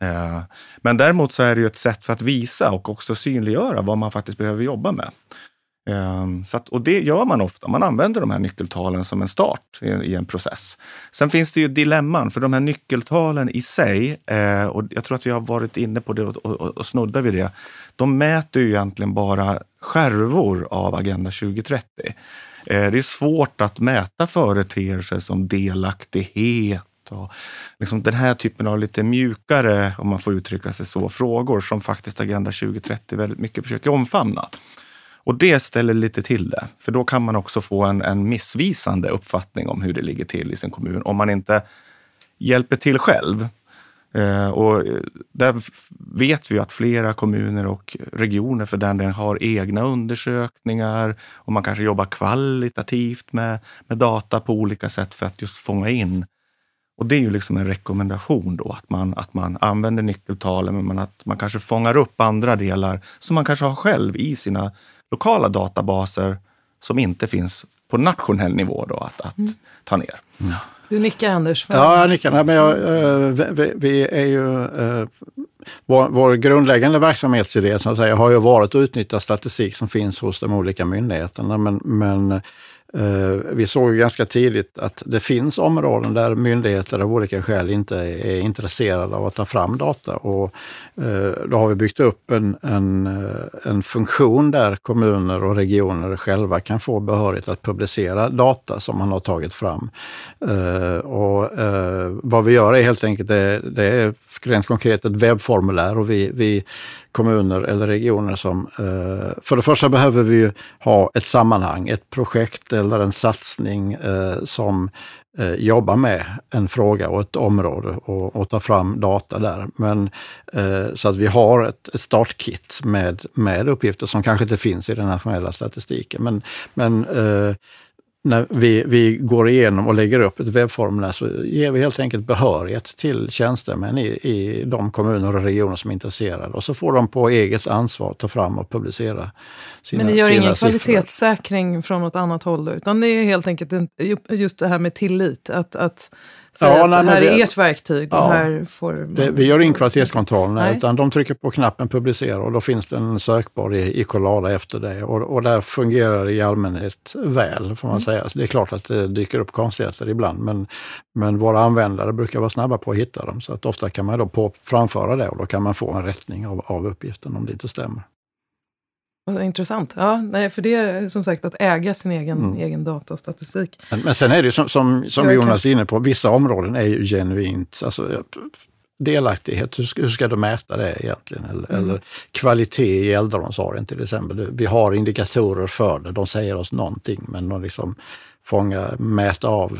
Eh, men däremot så är det ju ett sätt för att visa och också synliggöra vad man faktiskt behöver jobba med. Ehm, så att, och det gör man ofta. Man använder de här nyckeltalen som en start i, i en process. Sen finns det ju dilemman, för de här nyckeltalen i sig, eh, och jag tror att vi har varit inne på det och, och, och snuddar vid det, de mäter ju egentligen bara skärvor av Agenda 2030. Eh, det är svårt att mäta företeelser som delaktighet och liksom den här typen av lite mjukare, om man får uttrycka sig så, frågor som faktiskt Agenda 2030 väldigt mycket försöker omfamna. Och det ställer lite till det, för då kan man också få en, en missvisande uppfattning om hur det ligger till i sin kommun om man inte hjälper till själv. Eh, och eh, där vet vi att flera kommuner och regioner för den delen har egna undersökningar och man kanske jobbar kvalitativt med, med data på olika sätt för att just fånga in. Och det är ju liksom en rekommendation då att man, att man använder nyckeltalen men att man kanske fångar upp andra delar som man kanske har själv i sina lokala databaser som inte finns på nationell nivå då, att, att mm. ta ner. Mm. Du nickar Anders? Ja, jag nickar. Nej, men jag, eh, vi, vi, är ju, eh, vår, vår, grundläggande verksamhetsidé så att säga, har ju varit att utnyttja statistik som finns hos de olika myndigheterna. Men, men Eh, vi såg ganska tidigt att det finns områden där myndigheter av olika skäl inte är intresserade av att ta fram data. Och eh, då har vi byggt upp en, en, eh, en funktion där kommuner och regioner själva kan få behörighet att publicera data som man har tagit fram. Och vad vi gör är helt enkelt, det, det är rent konkret ett webbformulär och vi, vi kommuner eller regioner som... Eh, för det första behöver vi ju ha ett sammanhang, ett projekt eller en satsning eh, som eh, jobbar med en fråga och ett område och, och tar fram data där. Men, eh, så att vi har ett, ett startkit med, med uppgifter som kanske inte finns i den nationella statistiken. Men, men eh, när vi, vi går igenom och lägger upp ett webbformulär så ger vi helt enkelt behörighet till tjänstemän i, i de kommuner och regioner som är intresserade. Och så får de på eget ansvar ta fram och publicera sina Men ni gör ingen siffror. kvalitetssäkring från något annat håll, utan det är helt enkelt just det här med tillit. Att, att säga ja, att nej, det här det, är ert verktyg. Ja, här får det, vi gör ingen kvalitetskontroll, nej, utan de trycker på knappen publicera och då finns det en sökbar i, i Collada efter det. Och, och där fungerar det i allmänhet väl, får man mm. säga. Så det är klart att det dyker upp konstigheter ibland, men, men våra användare brukar vara snabba på att hitta dem. Så att ofta kan man då på, framföra det och då kan man få en rättning av, av uppgiften om det inte stämmer. Vad intressant. Ja, nej, för det är som sagt att äga sin egen, mm. egen datastatistik. Men, men sen är det som, som, som Jonas är inne på, vissa områden är ju genuint, alltså, delaktighet, hur ska, hur ska du mäta det egentligen? Eller, mm. eller kvalitet i äldreomsorgen till exempel. Vi har indikatorer för det, de säger oss någonting men de liksom fånga, mäta av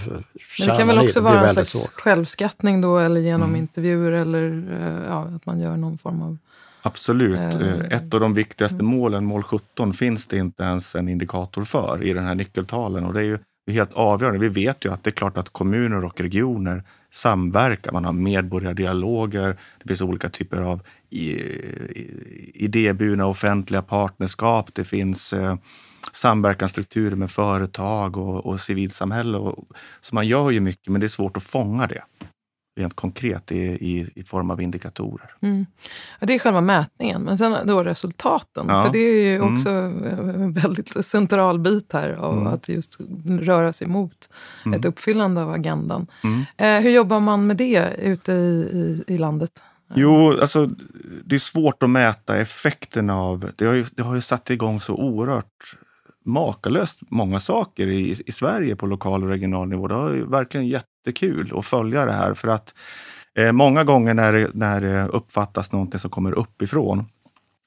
Men det kan väl också vara en slags svårt. självskattning då eller genom mm. intervjuer eller eh, ja, att man gör någon form av Absolut. Uh, Ett av de viktigaste mm. målen, mål 17, finns det inte ens en indikator för i den här nyckeltalen. Och det är ju helt avgörande. Vi vet ju att det är klart att kommuner och regioner samverka, man har medborgardialoger, det finns olika typer av idéburna offentliga partnerskap, det finns eh, samverkansstrukturer med företag och, och civilsamhälle. Och, så man gör ju mycket, men det är svårt att fånga det rent konkret i, i, i form av indikatorer. Mm. Ja, det är själva mätningen, men sen då resultaten. Ja. För det är ju mm. också en väldigt central bit här av mm. att just röra sig mot mm. ett uppfyllande av agendan. Mm. Eh, hur jobbar man med det ute i, i, i landet? Jo, alltså det är svårt att mäta effekten av... Det har ju, det har ju satt igång så oerhört makalöst många saker i, i Sverige på lokal och regional nivå. Det har ju verkligen jättekul att följa det här för att eh, många gånger när det, när det uppfattas någonting som kommer uppifrån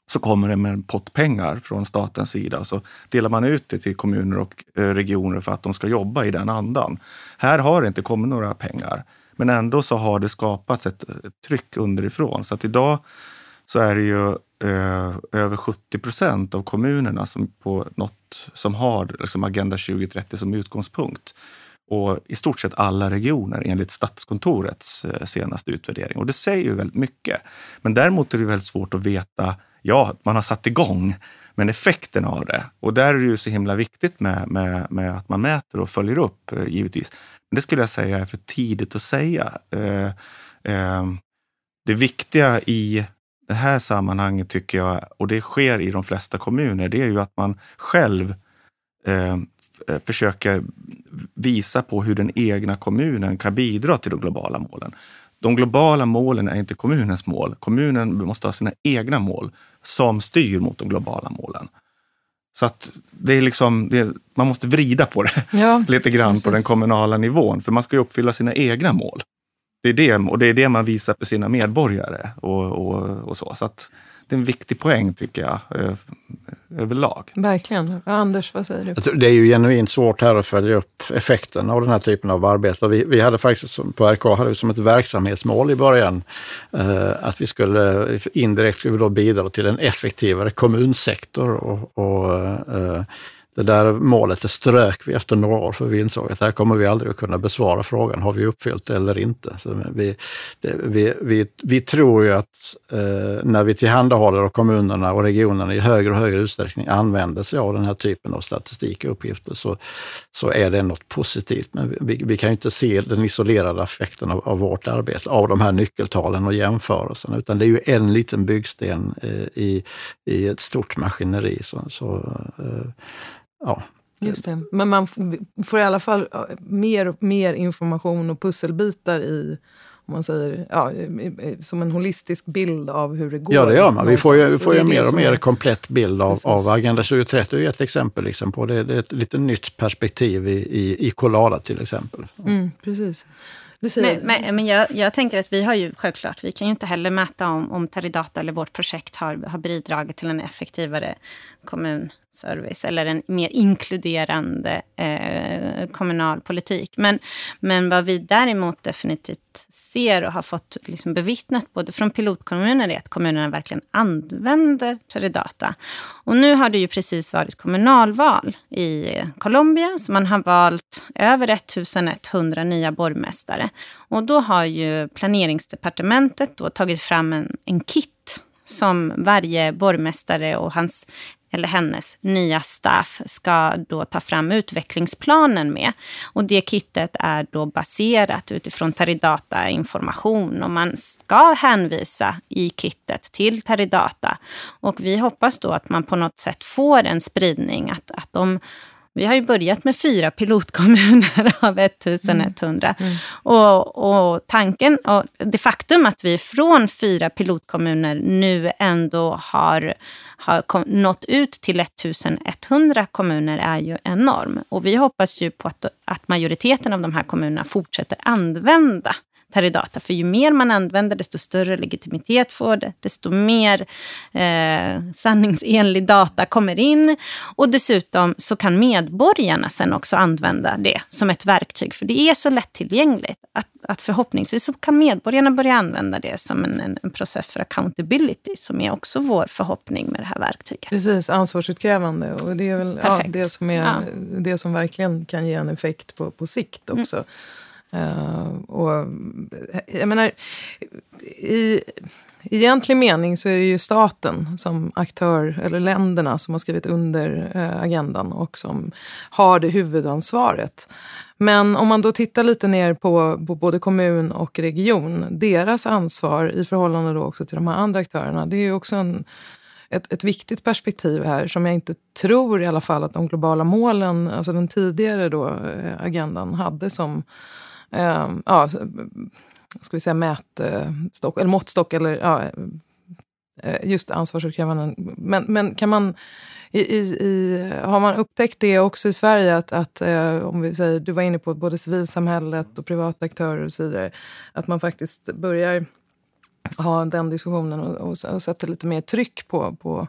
så kommer det med en pott pengar från statens sida och så delar man ut det till kommuner och eh, regioner för att de ska jobba i den andan. Här har det inte kommit några pengar, men ändå så har det skapats ett, ett tryck underifrån. Så att idag så är det ju eh, över 70 procent av kommunerna som, på något, som har liksom Agenda 2030 som utgångspunkt. Och i stort sett alla regioner enligt Statskontorets eh, senaste utvärdering. Och det säger ju väldigt mycket. Men däremot är det väldigt svårt att veta, ja, man har satt igång, men effekten av det. Och där är det ju så himla viktigt med, med, med att man mäter och följer upp, eh, givetvis. Men det skulle jag säga är för tidigt att säga. Eh, eh, det viktiga i det här sammanhanget tycker jag, och det sker i de flesta kommuner, det är ju att man själv eh, försöker visa på hur den egna kommunen kan bidra till de globala målen. De globala målen är inte kommunens mål. Kommunen måste ha sina egna mål som styr mot de globala målen. Så att det är liksom, det är, man måste vrida på det ja, lite grann precis. på den kommunala nivån, för man ska ju uppfylla sina egna mål. Det är det, och det är det man visar för sina medborgare. Och, och, och så. så att det är en viktig poäng tycker jag, överlag. Verkligen. Anders, vad säger du? Det är ju genuint svårt här att följa upp effekten av den här typen av arbete. Vi, vi hade faktiskt på RK hade vi som ett verksamhetsmål i början eh, att vi skulle indirekt skulle då bidra till en effektivare kommunsektor och, och eh, det där målet det strök vi efter några år för vi insåg att här kommer vi aldrig att kunna besvara frågan, har vi uppfyllt det eller inte? Så vi, det, vi, vi, vi tror ju att eh, när vi tillhandahåller och kommunerna och regionerna i högre och högre utsträckning använder sig av den här typen av statistik och uppgifter så, så är det något positivt. Men vi, vi kan ju inte se den isolerade effekten av, av, vårt arbete, av de här nyckeltalen och jämförelserna, utan det är ju en liten byggsten eh, i, i ett stort maskineri. Så, så eh, ja. Just det. Men man får i alla fall mer och mer information och pusselbitar i om man säger, ja, som en holistisk bild av hur det går. Ja, det gör man. Vi får ju, vi får ju en mer och mer komplett bild av, av Agenda 2030. Det är ett exempel liksom på det. Det är ett lite nytt perspektiv i, i, i Colada till exempel. Mm, precis. Men, men, men jag, jag, tänker att vi har ju självklart, vi kan ju inte heller mäta om, om Teridata eller vårt projekt har, har bidragit till en effektivare kommun service eller en mer inkluderande eh, kommunal politik. Men, men vad vi däremot definitivt ser och har fått liksom bevittnat både från pilotkommuner är att kommunerna verkligen använder Teridata. Och nu har det ju precis varit kommunalval i Colombia så man har valt över 1100 nya borgmästare. Och då har ju planeringsdepartementet då tagit fram en, en kit som varje borgmästare och hans eller hennes nya staff ska då ta fram utvecklingsplanen med. Och det kittet är då baserat utifrån Teridata information och man ska hänvisa i kittet till Teridata. Och vi hoppas då att man på något sätt får en spridning, att, att de vi har ju börjat med fyra pilotkommuner av 1100. Mm. Mm. Och, och, tanken, och det faktum att vi från fyra pilotkommuner nu ändå har, har nått ut till 1100 kommuner är ju enorm. Och vi hoppas ju på att, att majoriteten av de här kommunerna fortsätter använda Teridata. För ju mer man använder, desto större legitimitet får det. Desto mer eh, sanningsenlig data kommer in. Och dessutom så kan medborgarna sen också använda det som ett verktyg. För det är så lättillgängligt att, att förhoppningsvis så kan medborgarna börja använda det som en, en, en, process för accountability, som är också vår förhoppning med det här verktyget. Precis, ansvarsutkrävande. Och det är väl ja, det, som är, ja. det som verkligen kan ge en effekt på, på sikt också. Mm. Uh, och, eh, jag menar, i egentlig mening så är det ju staten som aktör, eller länderna som har skrivit under uh, agendan och som har det huvudansvaret. Men om man då tittar lite ner på, på både kommun och region, deras ansvar i förhållande då också till de här andra aktörerna, det är ju också en, ett, ett viktigt perspektiv här som jag inte tror i alla fall att de globala målen, alltså den tidigare då, agendan, hade som eh, ja, ska vi säga mätstock, eh, eller måttstock eller ja, eh, just ansvarsutkrävande. Men, men kan man i, i, i, har man upptäckt det också i Sverige, att, att eh, om vi säger, du var inne på både civilsamhället och privata aktörer och så vidare, att man faktiskt börjar ha den diskussionen och, och, och sätter lite mer tryck på, på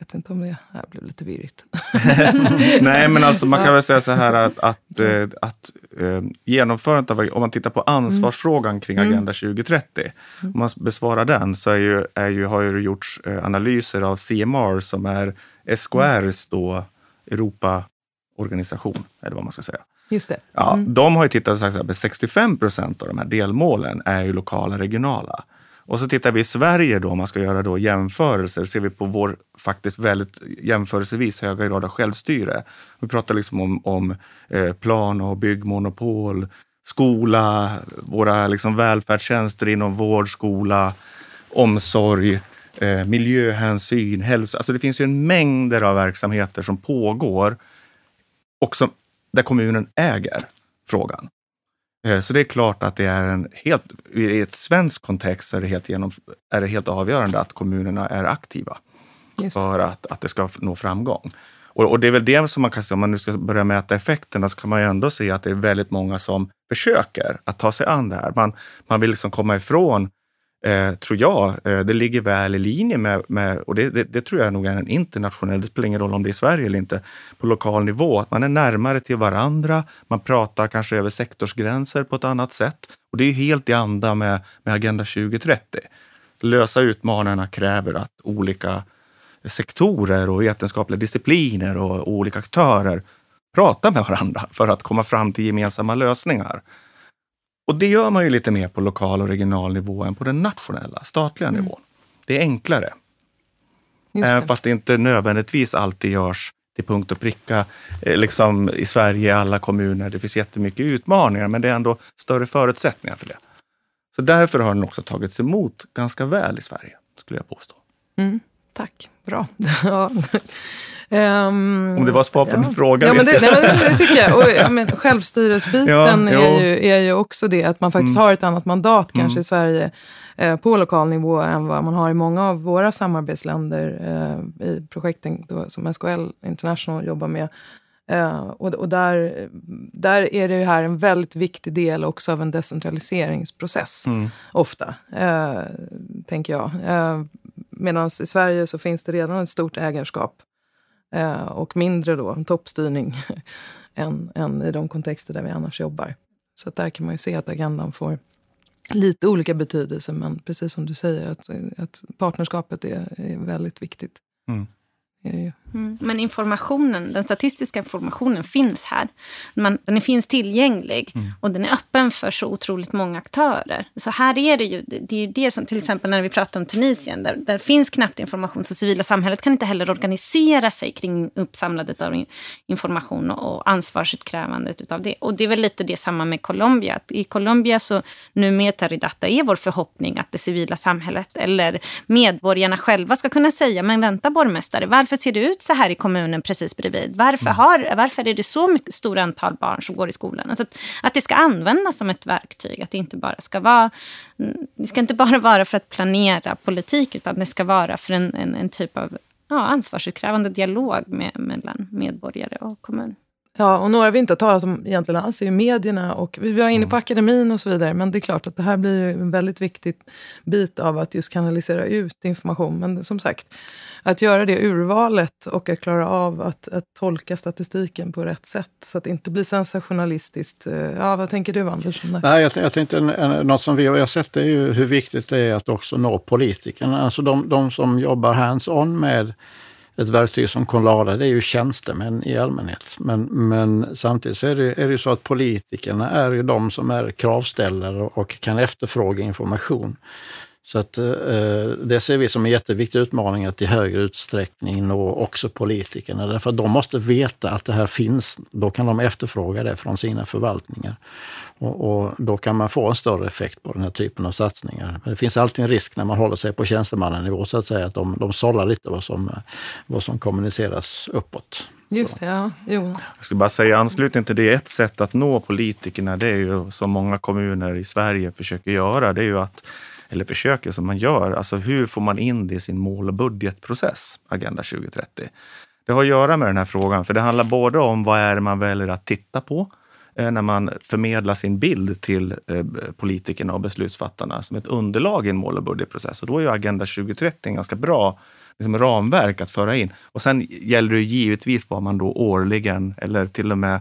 vet inte om det, det blev lite virrigt. Nej, men alltså man kan väl säga så här att, att, äh, att äh, genomförandet av, om man tittar på ansvarsfrågan kring mm. Agenda 2030, mm. om man besvarar den så är ju, är ju, har ju gjorts äh, analyser av CMR som är SKRs då Europaorganisation, eller vad man ska säga. Just det. Ja, mm. De har ju tittat och sagt att 65 procent av de här delmålen är ju lokala regionala. Och så tittar vi i Sverige då, om man ska göra då jämförelser, ser vi på vår faktiskt väldigt jämförelsevis höga grad av självstyre. Vi pratar liksom om, om eh, plan och byggmonopol, skola, våra liksom välfärdstjänster inom vård, skola, omsorg, eh, miljöhänsyn, hälsa. Alltså det finns ju en mängder av verksamheter som pågår och som, där kommunen äger frågan. Eh, så det är klart att det är en helt, i ett svenskt kontext är det helt, genom, är det helt avgörande att kommunerna är aktiva för att, att det ska nå framgång. Och, och, det är väl det som man kan se, om man nu ska börja mäta effekterna, så kan man ju ändå se att det är väldigt många som försöker att ta sig an det här. Man, man vill liksom komma ifrån eh, tror jag, eh, det ligger väl i linje med, med och det, det, det, tror jag nog är en internationell, det spelar ingen roll om det är i Sverige eller inte, på lokal nivå. Att man är närmare till varandra, man pratar kanske över sektorsgränser på ett annat sätt. Och det är helt i anda med, med Agenda 2030. Lösa utmaningarna kräver att olika sektorer och vetenskapliga discipliner och olika aktörer pratar med varandra för att komma fram till gemensamma lösningar. Och det gör man ju lite mer på lokal och regional nivå än på den nationella, statliga mm. nivån. Det är enklare. Även fast det inte nödvändigtvis alltid görs till punkt och pricka eh, liksom i Sverige, i alla kommuner. Det finns jättemycket utmaningar, men det är ändå större förutsättningar för det. Så därför har den också tagits emot ganska väl i Sverige, skulle jag påstå. Mm, tack, bra. Um, Om det var svar på ja. din fråga. Ja, men det, nej, men det, tycker jag. Och, ja, men självstyresbiten ja, är, ju, är ju också det, att man faktiskt mm. har ett annat mandat kanske mm. i Sverige eh, på lokal nivå än vad man har i många av våra samarbetsländer eh, i projekten då, som SKL International jobbar med. Uh, och och där, där är det ju här en väldigt viktig del också av en decentraliseringsprocess, mm. ofta, uh, tänker jag. Medan i Sverige så finns det redan ett stort ägarskap Eh, och mindre då toppstyrning än, än i de kontexter där vi annars jobbar. Så där kan man ju se att agendan får lite olika betydelse, men precis som du säger, att, att partnerskapet är, är väldigt viktigt. Mm. Mm. Men informationen, den statistiska informationen finns här. Man, den finns tillgänglig mm. och den är öppen för så otroligt många aktörer. Så här är det ju, det är ju det som till exempel när vi pratar om Tunisien, där, där finns knappt information, så civila samhället kan inte heller organisera sig kring uppsamlandet av information och ansvarsutkrävandet av det. Och det är väl lite det samma med Colombia. Att I Colombia så nu med Taridata är vår förhoppning att det civila samhället eller medborgarna själva ska kunna säga, men vänta borgmästare, varför ser det ut så här i kommunen precis bredvid? Varför, mm. har, varför är det så mycket stora antal barn som går i skolan? Alltså att, att det ska användas som ett verktyg, att det inte bara ska vara... Det ska inte bara vara för att planera politik, utan det ska vara för en, en, en typ av ja, ansvarsutkrävande dialog med, mellan medborgare och kommun. Ja, och några vi inte har talat om egentligen alls är ju medierna och vi var inne på mm. akademin och så vidare. Men det är klart att det här blir ju en väldigt viktig bit av att just kanalisera ut information. Men som sagt, att göra det urvalet och att klara av att, att tolka statistiken på rätt sätt så att det inte blir sensationalistiskt. Eh, ja, vad tänker du Anders? Nej, jag, jag tänkte något som vi har sett är ju hur viktigt det är att också nå politikerna. Alltså de, de som jobbar hands-on med ett verktyg som Conlada, det är ju tjänstemän i allmänhet. Men, men samtidigt så är det, är det så att politikerna är ju de som är kravställare och kan efterfråga information. Så att, eh, det ser vi som en jätteviktig utmaning att i högre utsträckning nå också politikerna. Därför att de måste veta att det här finns. Då kan de efterfråga det från sina förvaltningar. Och, och, då kan man få en större effekt på den här typen av satsningar. Men det finns alltid en risk när man håller sig på tjänstemannanivå så att säga, att de, de sållar lite vad som, vad som kommuniceras uppåt. Just det, ja. Jo. Jag skulle bara säga anslutning till det, ett sätt att nå politikerna, det är ju som många kommuner i Sverige försöker göra, det är ju att eller försöker som man gör, alltså hur får man in det i sin mål och budgetprocess, Agenda 2030? Det har att göra med den här frågan, för det handlar både om vad är det man väljer att titta på eh, när man förmedlar sin bild till eh, politikerna och beslutsfattarna som ett underlag i en mål och budgetprocess. Och då är ju Agenda 2030 en ganska bra liksom, ramverk att föra in. Och sen gäller det givetvis vad man då årligen eller till och med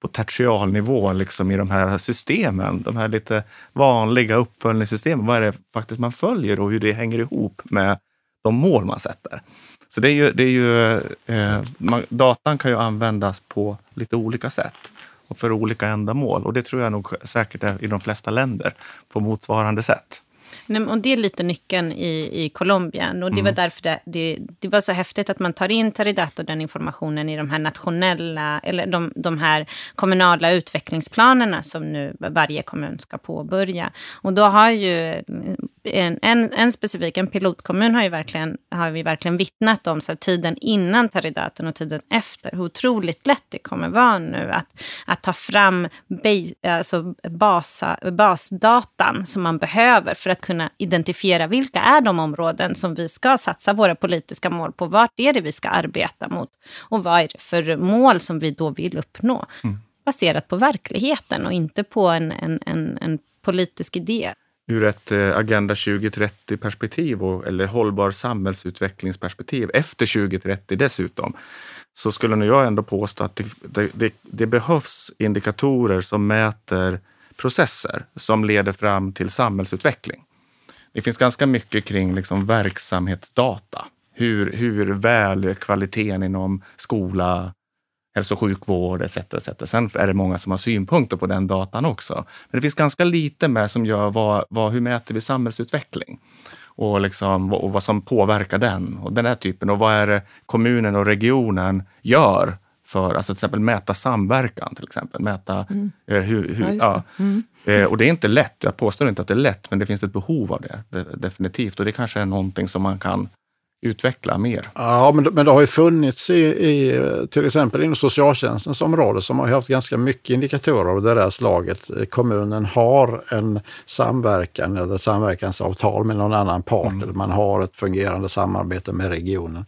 på tertialnivå liksom i de här systemen, de här lite vanliga uppföljningssystemen. Vad är det faktiskt man följer och hur det hänger ihop med de mål man sätter. Så det är ju, det är ju, eh, man, datan kan ju användas på lite olika sätt och för olika ändamål. Och det tror jag nog säkert är i de flesta länder på motsvarande sätt. Nej, och det är lite nyckeln i, i Colombia. Och det var mm. därför det, det, det, var så häftigt att man tar in Taridat och den informationen i de här nationella, eller de, de här kommunala utvecklingsplanerna som nu varje kommun ska påbörja. Och då har ju en, en, en specifik, en pilotkommun har, ju verkligen, har vi verkligen vittnat om så tiden innan Taridaten och tiden efter, hur otroligt lätt det kommer vara nu att, att ta fram be, alltså basa, basdatan som man behöver för att kunna identifiera vilka är de områden som vi ska satsa våra politiska mål på. Vart är det vi ska arbeta mot? Och vad är det för mål som vi då vill uppnå? Mm. Baserat på verkligheten och inte på en, en, en, en politisk idé ur ett eh, Agenda 2030-perspektiv eller hållbar samhällsutvecklingsperspektiv efter 2030 dessutom, så skulle nog jag ändå påstå att det, det, det, behövs indikatorer som mäter processer som leder fram till samhällsutveckling. Det finns ganska mycket kring liksom verksamhetsdata. Hur, hur väl kvaliteten inom skola, hälso och sjukvård etc. etc. Sen är det många som har synpunkter på den datan också. Men det finns ganska lite med som gör vad, vad, hur mäter vi samhällsutveckling? Och, liksom, och vad som påverkar den och den här typen. Och vad är det kommunen och regionen gör för att till exempel mäta samverkan, till exempel. Mäta mm. eh, hur... hur ja, ja. Mm. Eh, och det är inte lätt. Jag påstår inte att det är lätt, men det finns ett behov av det, det definitivt. Och det kanske är någonting som man kan utveckla mer. Ja, men, men det har ju funnits i, i till exempel inom socialtjänstens område som har haft ganska mycket indikatorer av det där slaget. Kommunen har en samverkan eller samverkansavtal med någon annan part, mm. eller man har ett fungerande samarbete med regionen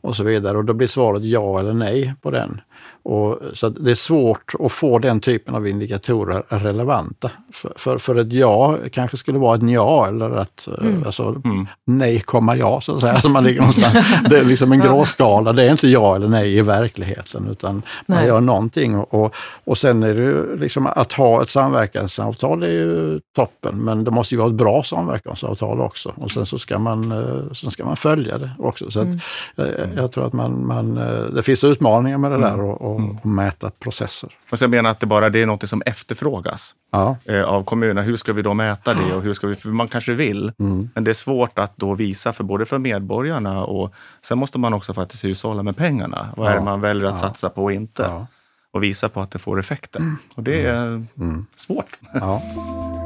och så vidare. Och då blir svaret ja eller nej på den. Och, så det är svårt att få den typen av indikatorer relevanta. För, för, för ett ja kanske skulle vara ett ja eller ett eh, mm. Alltså, mm. nej, komma ja, så att säga. Alltså man ligger det är liksom en gråskala. Det är inte ja eller nej i verkligheten, utan nej. man gör någonting. Och, och sen är det liksom att ha ett samverkansavtal är ju toppen, men det måste ju vara ett bra samverkansavtal också. Och sen så ska man, eh, sen ska man följa det också. Så mm. jag, jag, tror att man, man, eh, det finns utmaningar med det där. Och, och, mm. och mäta processer. Och jag menar att det bara det är något som efterfrågas ja. eh, av kommunerna. Hur ska vi då mäta det? Och hur ska vi, för man kanske vill, mm. men det är svårt att då visa för både för medborgarna och sen måste man också faktiskt hushålla med pengarna. Vad ja. är det man väljer att ja. satsa på och inte? Och visa på att det får effekter. Och det är mm. Mm. svårt.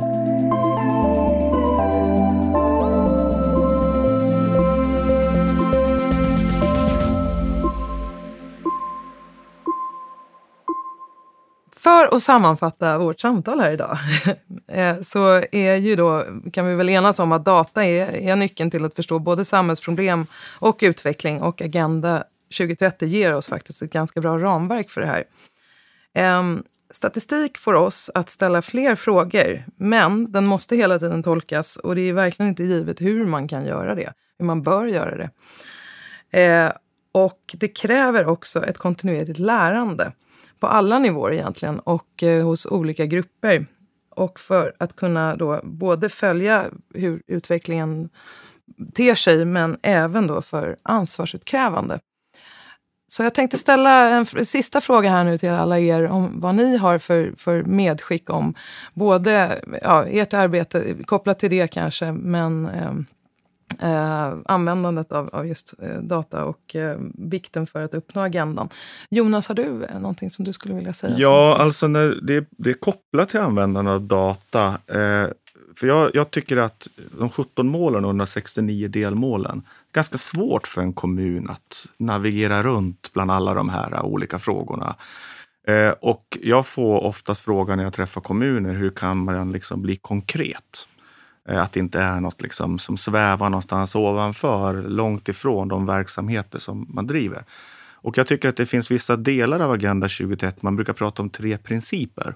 För att sammanfatta vårt samtal här idag eh, så är ju då, kan vi väl enas om att data är, är nyckeln till att förstå både samhällsproblem och utveckling och Agenda 2030 ger oss faktiskt ett ganska bra ramverk för det här. Um, statistik får oss att ställa fler frågor, men den måste hela tiden tolkas och det är verkligen inte givet hur man kan göra det, hur man bör göra det. Eh, och det kräver också ett kontinuerligt lärande på alla nivåer egentligen och eh, hos olika grupper. Och för att kunna då både följa hur utvecklingen ter sig men även då för ansvarsutkrävande. Så jag tänkte ställa en sista fråga här nu till alla er om vad ni har för, för medskick om både ja, ert arbete, kopplat till det kanske, men eh, eh, användandet av, av just eh, data och eh, vikten för att uppnå agendan. Jonas, har du eh, någonting som du skulle vilja säga? Ja, alltså när det, det är kopplat till användande av data. Eh, för jag, jag, tycker att de 17 målen och 169 delmålen, ganska svårt för en kommun att navigera runt bland alla de här olika frågorna. Och jag får oftast frågan när jag träffar kommuner, hur kan man liksom bli konkret? Eh, att det inte är något liksom som svävar någonstans ovanför, långt ifrån de verksamheter som man driver. Och jag tycker att det finns vissa delar av Agenda 2031. man brukar prata om tre principer.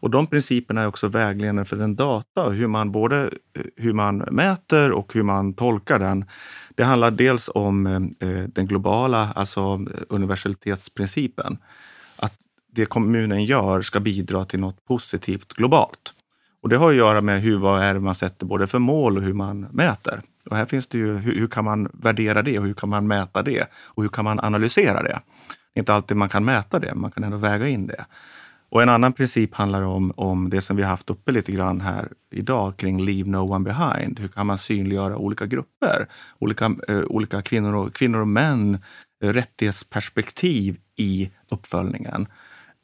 Och de principerna är också vägledande för den data, hur man både eh, hur man mäter och hur man tolkar den. Det handlar dels om eh, den globala, alltså universalitetsprincipen. Att det kommunen gör ska bidra till något positivt globalt. Och det har att göra med hur, vad är det man sätter både för mål och hur man mäter. Och här finns det ju, hur, hur, kan man värdera det och hur kan man mäta det och hur kan man analysera det? Det är inte alltid man kan mäta det, man kan ändå väga in det. Och en annan princip handlar om, om det som vi har haft uppe lite grann här idag kring Leave No One Behind. Hur kan man synliggöra olika grupper, olika, eh, olika kvinnor, och, kvinnor och män, eh, rättighetsperspektiv i uppföljningen.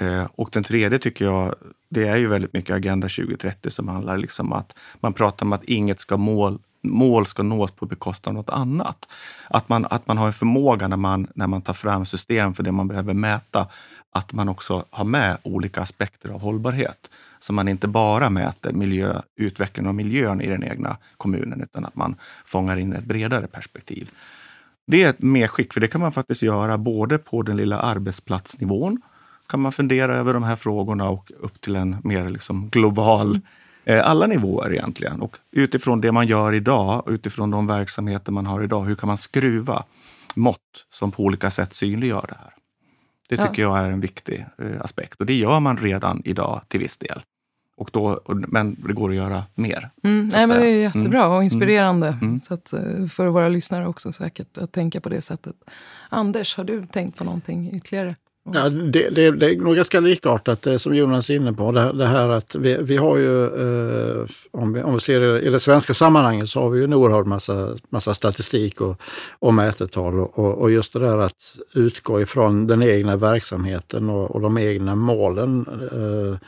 Eh, och den tredje tycker jag, det är ju väldigt mycket Agenda 2030 som handlar liksom att man pratar om att inget ska mål, mål ska nås på bekostnad av något annat. Att man, att man har en förmåga när man, när man tar fram system för det man behöver mäta, att man också har med olika aspekter av hållbarhet. Så man inte bara mäter miljö, utvecklingen av miljön i den egna kommunen, utan att man fångar in ett bredare perspektiv. Det är ett medskick, för det kan man faktiskt göra både på den lilla arbetsplatsnivån, kan man fundera över de här frågorna och upp till en mer liksom global, eh, alla nivåer egentligen. Och utifrån det man gör idag, utifrån de verksamheter man har idag, hur kan man skruva mått som på olika sätt synliggör det här? Det tycker ja. jag är en viktig eh, aspekt och det gör man redan idag till viss del. Och då, men det går att göra mer. Mm, nej, men det är jättebra mm. och inspirerande. Mm. Så att, eh, för våra lyssnare också säkert att tänka på det sättet. Anders, har du tänkt på någonting ytterligare? Ja, det, det, det, är nog ganska likartat det som Jonas är inne på. Det, det här att vi, vi har ju, eh, om, vi, om vi ser det i det svenska sammanhanget, så har vi ju en oerhörd massa, massa statistik och, och mätetal. Och, och just det där att utgå ifrån den egna verksamheten och, och de egna målen. Eh,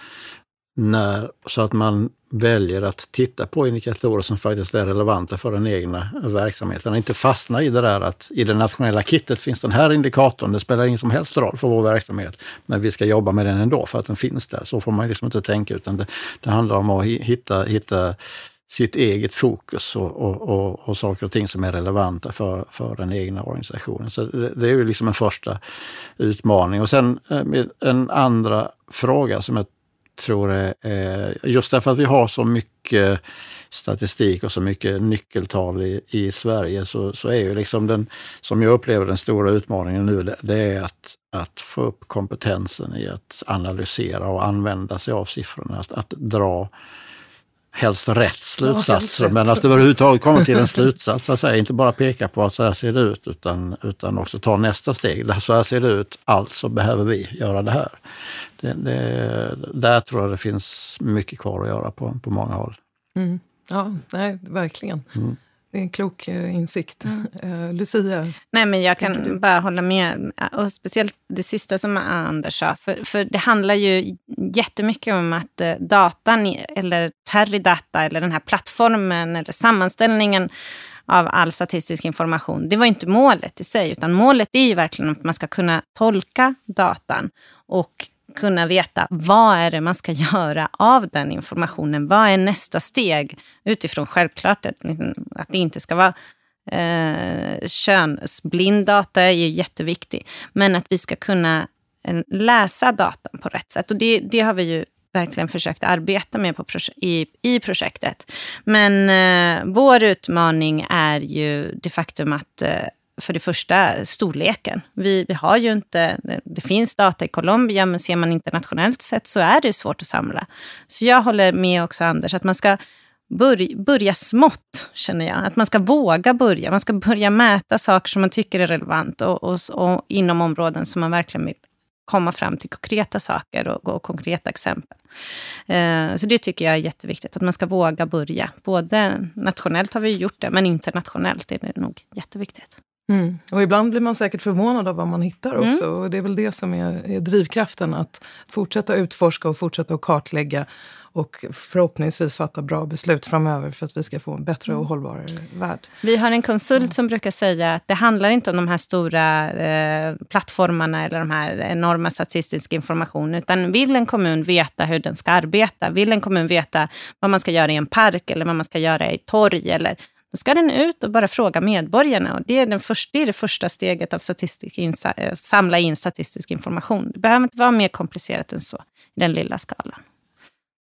när, så att man väljer att titta på indikatorer som faktiskt är relevanta för den egna verksamheten. Inte fastna i det där att i det nationella kittet finns den här indikatorn, det spelar ingen som helst roll för vår verksamhet, men vi ska jobba med den ändå för att den finns där. Så får man liksom inte tänka, utan det, det handlar om att hitta, hitta sitt eget fokus och, och, och, och, saker och ting som är relevanta för, för den egna organisationen. Så det, det är ju liksom en första utmaning. Och sen eh, en andra fråga som jag tror är, eh, just därför att vi har så mycket statistik och så mycket nyckeltal i, i Sverige så, så är ju liksom den, som jag upplever den stora utmaningen nu, det, det, är att, att få upp kompetensen i att analysera och använda sig av siffrorna, att, att dra helst rätt slutsatser, ja, men att överhuvudtaget komma till en slutsats, så att säga. inte bara peka på att så här ser det ut, utan, utan också ta nästa steg. Så här ser det ut, alltså behöver vi göra det här. Det, det, där tror jag det finns mycket kvar att göra på, på många håll. Mm. Ja, nej, verkligen. Mm. Det är en klok uh, insikt. Uh, Lucia? Nej, men jag kan bara hålla med. Och speciellt det sista som Anders sa. För, för det handlar ju jättemycket om att uh, datan, eller Terridata, eller den här plattformen, eller sammanställningen av all statistisk information. Det var inte målet i sig, utan målet är ju verkligen att man ska kunna tolka datan och kunna veta vad är det man ska göra av den informationen. Vad är nästa steg? Utifrån självklart att, att det inte ska vara eh, könsblind data är ju jätteviktig. Men att vi ska kunna eh, läsa datan på rätt sätt. Och det, det har vi ju verkligen försökt arbeta med på, i, i projektet. Men eh, vår utmaning är ju det faktum att eh, för det första storleken. Vi, vi har ju inte, det finns data i Colombia, men ser man internationellt sett så är det svårt att samla. Så jag håller med också Anders, att man ska börja, börja smått, känner jag. Att man ska våga börja. Man ska börja mäta saker som man tycker är relevant och, och, och inom områden som man verkligen vill komma fram till konkreta saker och, och konkreta exempel. Eh, så det tycker jag är jätteviktigt, att man ska våga börja. Både nationellt har vi gjort det, men internationellt är det nog jätteviktigt. Mm. Och ibland blir man säkert förvånad av vad man hittar mm. också. Och det är väl det som är, är drivkraften, att fortsätta utforska och fortsätta att kartlägga och förhoppningsvis fatta bra beslut framöver för att vi ska få en bättre och mm. hållbarare värld. Vi har en konsult Så. som brukar säga att det handlar inte om de här stora eh, plattformarna eller de här enorma statistiska informationen, utan vill en kommun veta hur den ska arbeta, vill en kommun veta vad man ska göra i en park eller vad man ska göra i torg, eller, då ska den ut och bara fråga medborgarna. Och det, är den första, det är det första steget av statistisk insa, eh, samla in statistisk information. Det behöver inte vara mer komplicerat än så i den lilla skalan.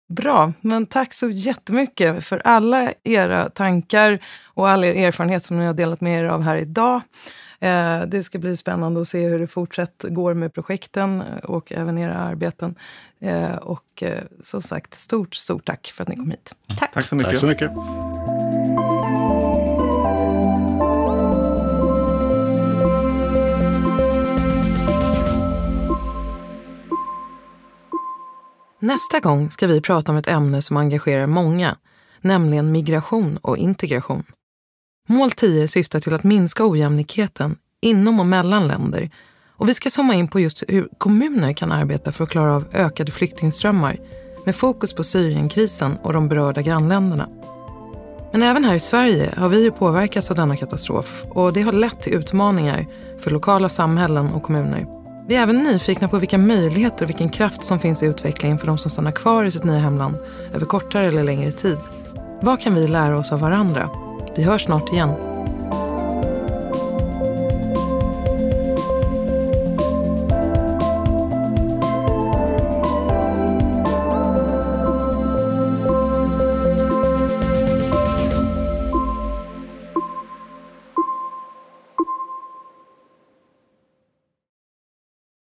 Bra, men tack så jättemycket för alla era tankar och all er erfarenhet som ni har delat med er av här idag. Eh, det ska bli spännande att se hur det fortsatt går med projekten och även era arbeten. Eh, och som sagt, stort, stort tack för att ni kom hit. Tack. Tack så mycket. Tack så mycket. Nästa gång ska vi prata om ett ämne som engagerar många, nämligen migration och integration. Mål 10 syftar till att minska ojämlikheten inom och mellan länder och vi ska zooma in på just hur kommuner kan arbeta för att klara av ökade flyktingströmmar med fokus på Syrienkrisen och de berörda grannländerna. Men även här i Sverige har vi ju påverkats av denna katastrof och det har lett till utmaningar för lokala samhällen och kommuner. Vi är även nyfikna på vilka möjligheter och vilken kraft som finns i utvecklingen för de som stannar kvar i sitt nya hemland över kortare eller längre tid. Vad kan vi lära oss av varandra? Vi hörs snart igen.